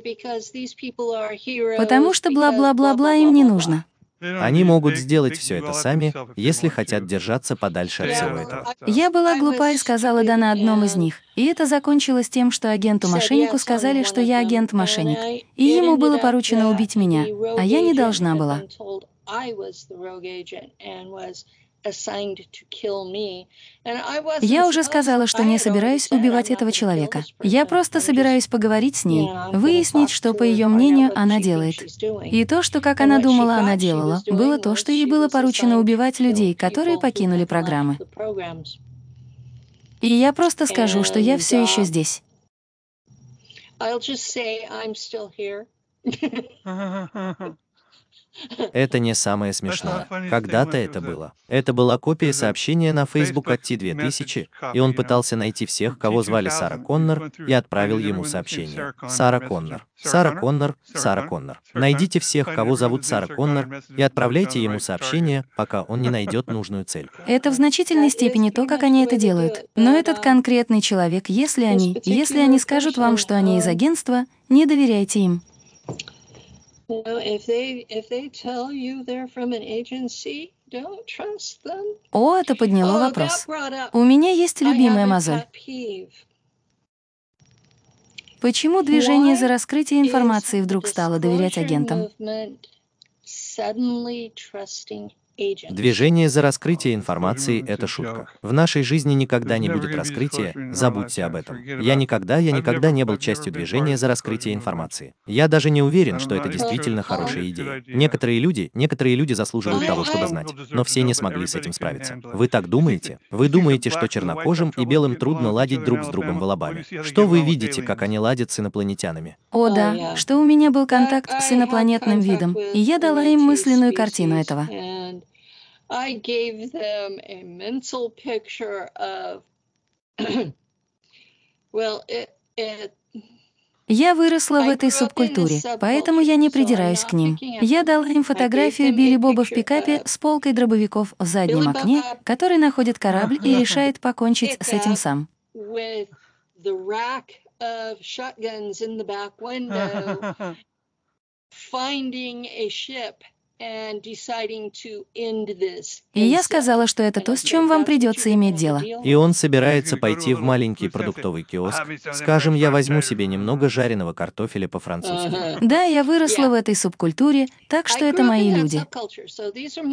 Потому что бла-бла-бла-бла им не нужно. Они могут сделать все это сами, если хотят держаться подальше от всего этого. Я была глупа и сказала «да» на одном из них. И это закончилось тем, что агенту-мошеннику сказали, что я агент-мошенник. И ему было поручено убить меня, а я не должна была. Я уже сказала, что не собираюсь убивать этого человека. Я просто собираюсь поговорить с ней, выяснить, что, по ее мнению, она делает. И то, что, как она думала, она делала, было то, что ей было поручено убивать людей, которые покинули программы. И я просто скажу, что я все еще здесь. Это не самое смешное. Когда-то это было. Это была копия сообщения на Facebook от T2000, и он пытался найти всех, кого звали Сара Коннор, и отправил ему сообщение. Сара Коннор. Сара Коннор, Сара Коннор. Найдите всех, кого зовут Сара Коннор, и отправляйте ему сообщение, пока он не найдет нужную цель. Это в значительной степени то, как они это делают. Но этот конкретный человек, если они, если они скажут вам, что они из агентства, не доверяйте им. О, это подняло oh, вопрос. У меня есть любимая мозоль. Почему движение за раскрытие информации вдруг стало доверять агентам? Движение за раскрытие информации — это шутка. В нашей жизни никогда не будет раскрытия, забудьте об этом. Я никогда, я никогда не был частью движения за раскрытие информации. Я даже не уверен, что это действительно хорошая идея. Некоторые люди, некоторые люди заслуживают того, чтобы знать, но все не смогли с этим справиться. Вы так думаете? Вы думаете, что чернокожим и белым трудно ладить друг с другом в лобами? Что вы видите, как они ладят с инопланетянами? О да, что у меня был контакт с инопланетным видом, и я дала им мысленную картину этого. I gave them a mental picture of, well, it, it я выросла в этой субкультуре, поэтому я не придираюсь к ним. Я дала им фотографию Билли Боба в пикапе с полкой дробовиков в заднем окне, который находит корабль и решает покончить с этим сам. И я сказала, что это то, с чем вам придется иметь дело. И он собирается пойти в маленький продуктовый киоск. Скажем, я возьму себе немного жареного картофеля по-французски. Да, я выросла в этой субкультуре, так что это мои люди.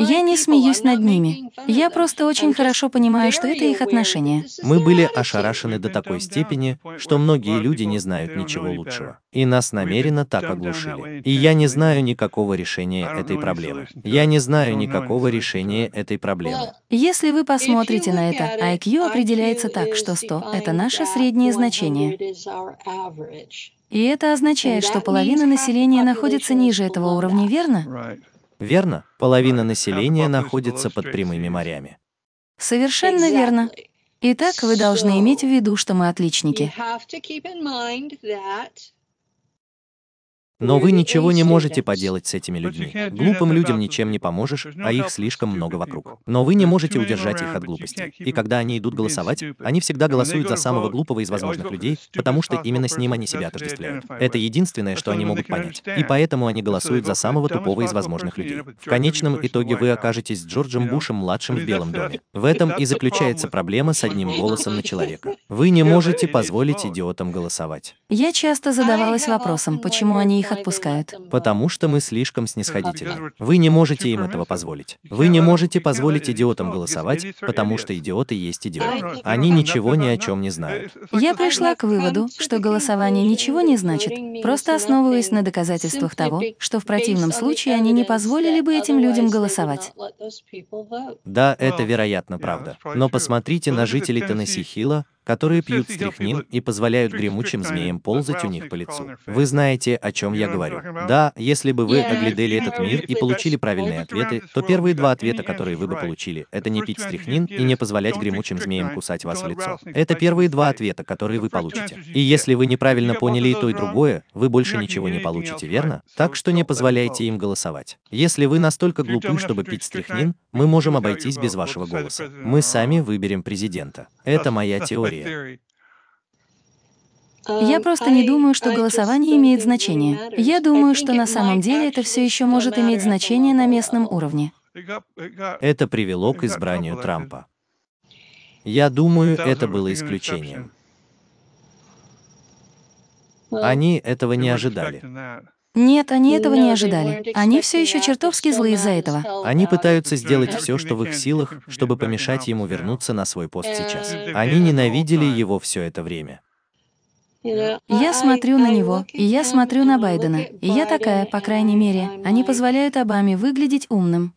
Я не смеюсь над ними. Я просто очень хорошо понимаю, что это их отношения. Мы были ошарашены до такой степени, что многие люди не знают ничего лучшего. И нас намеренно так оглушили. И я не знаю никакого решения этой проблемы. Я не знаю никакого решения этой проблемы. Если вы посмотрите на это, IQ определяется так, что 100 — это наше среднее значение. И это означает, что половина населения находится ниже этого уровня, верно? Верно. Половина населения находится под прямыми морями. Совершенно верно. Итак, вы должны иметь в виду, что мы отличники. Но вы ничего не можете поделать с этими людьми. Глупым людям ничем не поможешь, а их слишком много вокруг. Но вы не можете удержать их от глупости. И когда они идут голосовать, они всегда голосуют за самого глупого из возможных людей, потому что именно с ним они себя отождествляют. Это единственное, что они могут понять. И поэтому они голосуют за самого тупого из возможных людей. В конечном итоге вы окажетесь с Джорджем Бушем-младшим в Белом доме. В этом и заключается проблема с одним голосом на человека. Вы не можете позволить идиотам голосовать. Я часто задавалась вопросом, почему они их отпускают. Потому что мы слишком снисходительны. Вы не можете им этого позволить. Вы не можете позволить идиотам голосовать, потому что идиоты есть идиоты. Они ничего ни о чем не знают. Я пришла к выводу, что голосование ничего не значит, просто основываясь на доказательствах того, что в противном случае они не позволили бы этим людям голосовать. Да, это вероятно правда. Но посмотрите на жителей Теннесси-Хилла, которые пьют стрихнин и позволяют гремучим змеям ползать у них по лицу. Вы знаете, о чем я говорю. Да, если бы вы оглядели этот мир и получили правильные ответы, то первые два ответа, которые вы бы получили, это не пить стрихнин и не позволять гремучим змеям кусать вас в лицо. Это первые два ответа, которые вы получите. И если вы неправильно поняли и то, и другое, вы больше ничего не получите, верно? Так что не позволяйте им голосовать. Если вы настолько глупы, чтобы пить стрихнин, мы можем обойтись без вашего голоса. Мы сами выберем президента. Это моя теория теория. Я просто не думаю, что голосование имеет значение. Я думаю, что на самом деле это все еще может иметь значение на местном уровне. Это привело к избранию Трампа. Я думаю, это было исключением. Они этого не ожидали. Нет, они этого не ожидали. Они все еще чертовски злы из-за этого. Они пытаются сделать все, что в их силах, чтобы помешать ему вернуться на свой пост сейчас. Они ненавидели его все это время. Я смотрю на него, и я смотрю на Байдена, и я такая, по крайней мере, они позволяют Обаме выглядеть умным.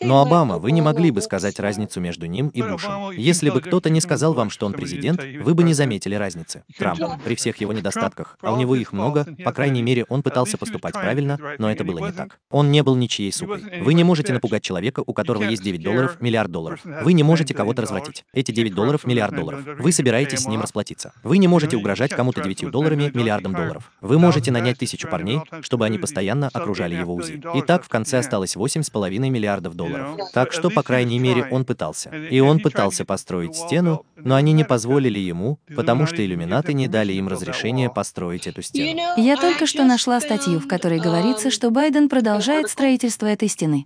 Но Обама, вы не могли бы сказать разницу между ним и Бушем. Если бы кто-то не сказал вам, что он президент, вы бы не заметили разницы. Трамп, при всех его недостатках, а у него их много, по крайней мере, он пытался поступать правильно, но это было не так. Он не был ничьей сукой. Вы не можете напугать человека, у которого есть 9 долларов, миллиард долларов. Вы не можете кого-то развратить. Эти 9 долларов, миллиард долларов. Вы собираетесь с ним расплатиться. Вы не можете угрожать угрожать кому-то 9 долларами, миллиардом долларов. Вы можете нанять тысячу парней, чтобы они постоянно окружали его УЗИ. И так в конце осталось 8,5 миллиардов долларов. Так что, по крайней мере, он пытался. И он пытался построить стену, но они не позволили ему, потому что иллюминаты не дали им разрешения построить эту стену. Я только что нашла статью, в которой говорится, что Байден продолжает строительство этой стены.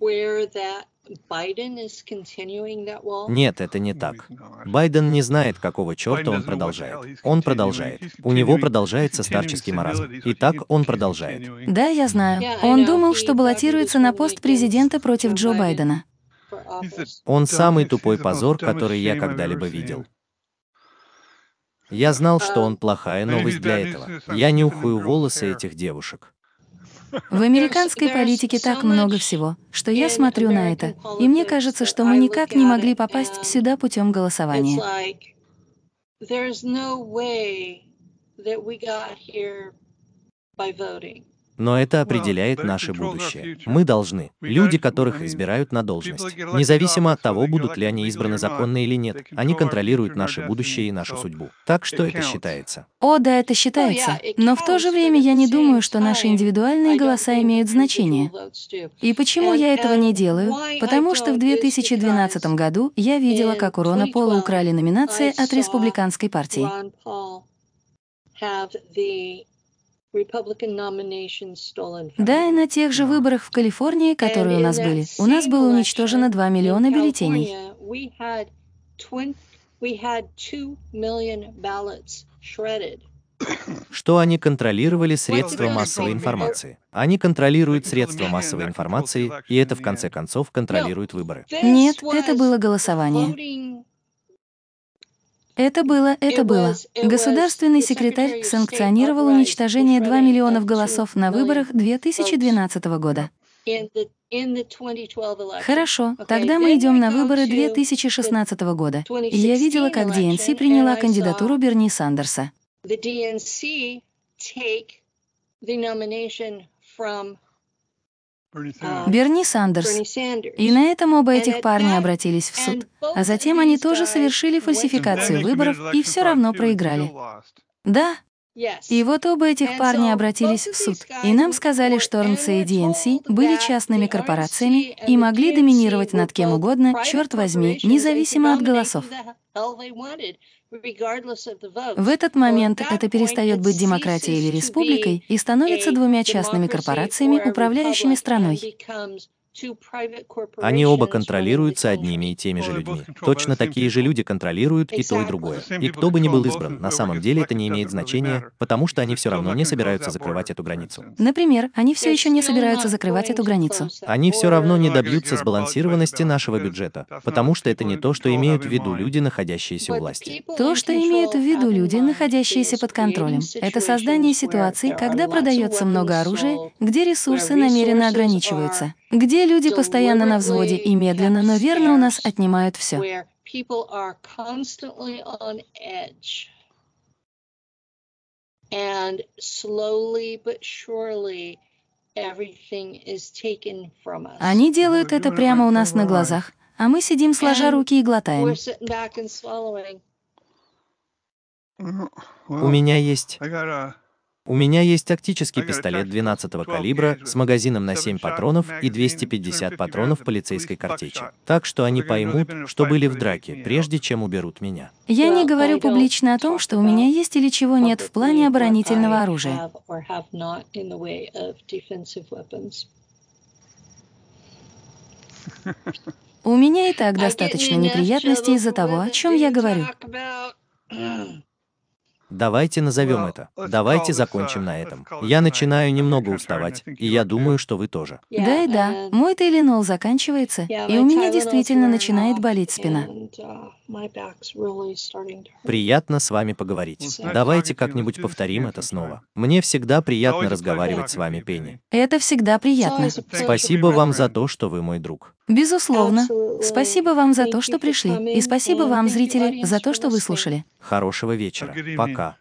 Нет, это не так. Байден не знает, какого черта он продолжает. Он продолжает. У него продолжается старческий маразм. И так он продолжает. Да, я знаю. Он думал, что баллотируется на пост президента против Джо Байдена. Он самый тупой позор, который я когда-либо видел. Я знал, что он плохая новость для этого. Я нюхаю волосы этих девушек. В американской политике так много всего, что я смотрю на это, и мне кажется, что мы никак не могли попасть сюда путем голосования. Но это определяет наше будущее. Мы должны, люди, которых избирают на должность, независимо от того, будут ли они избраны законно или нет, они контролируют наше будущее и нашу судьбу. Так что это считается. О, да, это считается. Но в то же время я не думаю, что наши индивидуальные голоса имеют значение. И почему я этого не делаю? Потому что в 2012 году я видела, как у Рона Пола украли номинации от республиканской партии. Да, и на тех же выборах в Калифорнии, которые у нас были, у нас было уничтожено 2 миллиона бюллетеней. Что они контролировали средства массовой информации? Они контролируют средства массовой информации, и это в конце концов контролирует выборы. Нет, это было голосование. Это было, это было. Государственный секретарь санкционировал уничтожение 2 миллионов голосов на выборах 2012 года. Хорошо, тогда мы идем на выборы 2016 года. Я видела, как ДНС приняла кандидатуру Берни Сандерса. Берни Сандерс. И на этом оба этих парня обратились в суд. А затем они тоже совершили фальсификацию выборов и все равно проиграли. Да. И вот оба этих парня обратились в суд, и нам сказали, что РНЦ и ДНС были частными корпорациями и могли доминировать над кем угодно, черт возьми, независимо от голосов. В этот момент это перестает быть демократией или республикой и становится двумя частными корпорациями, управляющими страной. Они оба контролируются одними и теми же людьми. Точно такие же люди контролируют и то, и другое. И кто бы ни был избран, на самом деле это не имеет значения, потому что они все равно не собираются закрывать эту границу. Например, они все еще не собираются закрывать эту границу. Они все равно не добьются сбалансированности нашего бюджета, потому что это не то, что имеют в виду люди, находящиеся у власти. То, что имеют в виду люди, находящиеся под контролем, это создание ситуаций, когда продается много оружия, где ресурсы намеренно ограничиваются где люди постоянно на взводе и медленно, но верно у нас отнимают все. Они делают это прямо у нас на глазах, а мы сидим сложа руки и глотаем. У меня есть у меня есть тактический пистолет 12-го калибра с магазином на 7 патронов и 250 патронов полицейской картечи. Так что они поймут, что были в драке, прежде чем уберут меня. Я не говорю публично о том, что у меня есть или чего нет в плане оборонительного оружия. У меня и так достаточно неприятностей из-за того, о чем я говорю. Давайте назовем это. Давайте закончим на этом. Я начинаю немного уставать, и я думаю, что вы тоже. Да и да. Мой Тейлинол заканчивается, и у меня действительно начинает болеть спина. Приятно с вами поговорить. Давайте как-нибудь повторим это снова. Мне всегда приятно разговаривать с вами, Пенни. Это всегда приятно. Спасибо вам за то, что вы мой друг. Безусловно. Спасибо вам за то, что пришли. И спасибо вам, зрители, за то, что выслушали. Хорошего вечера. Пока.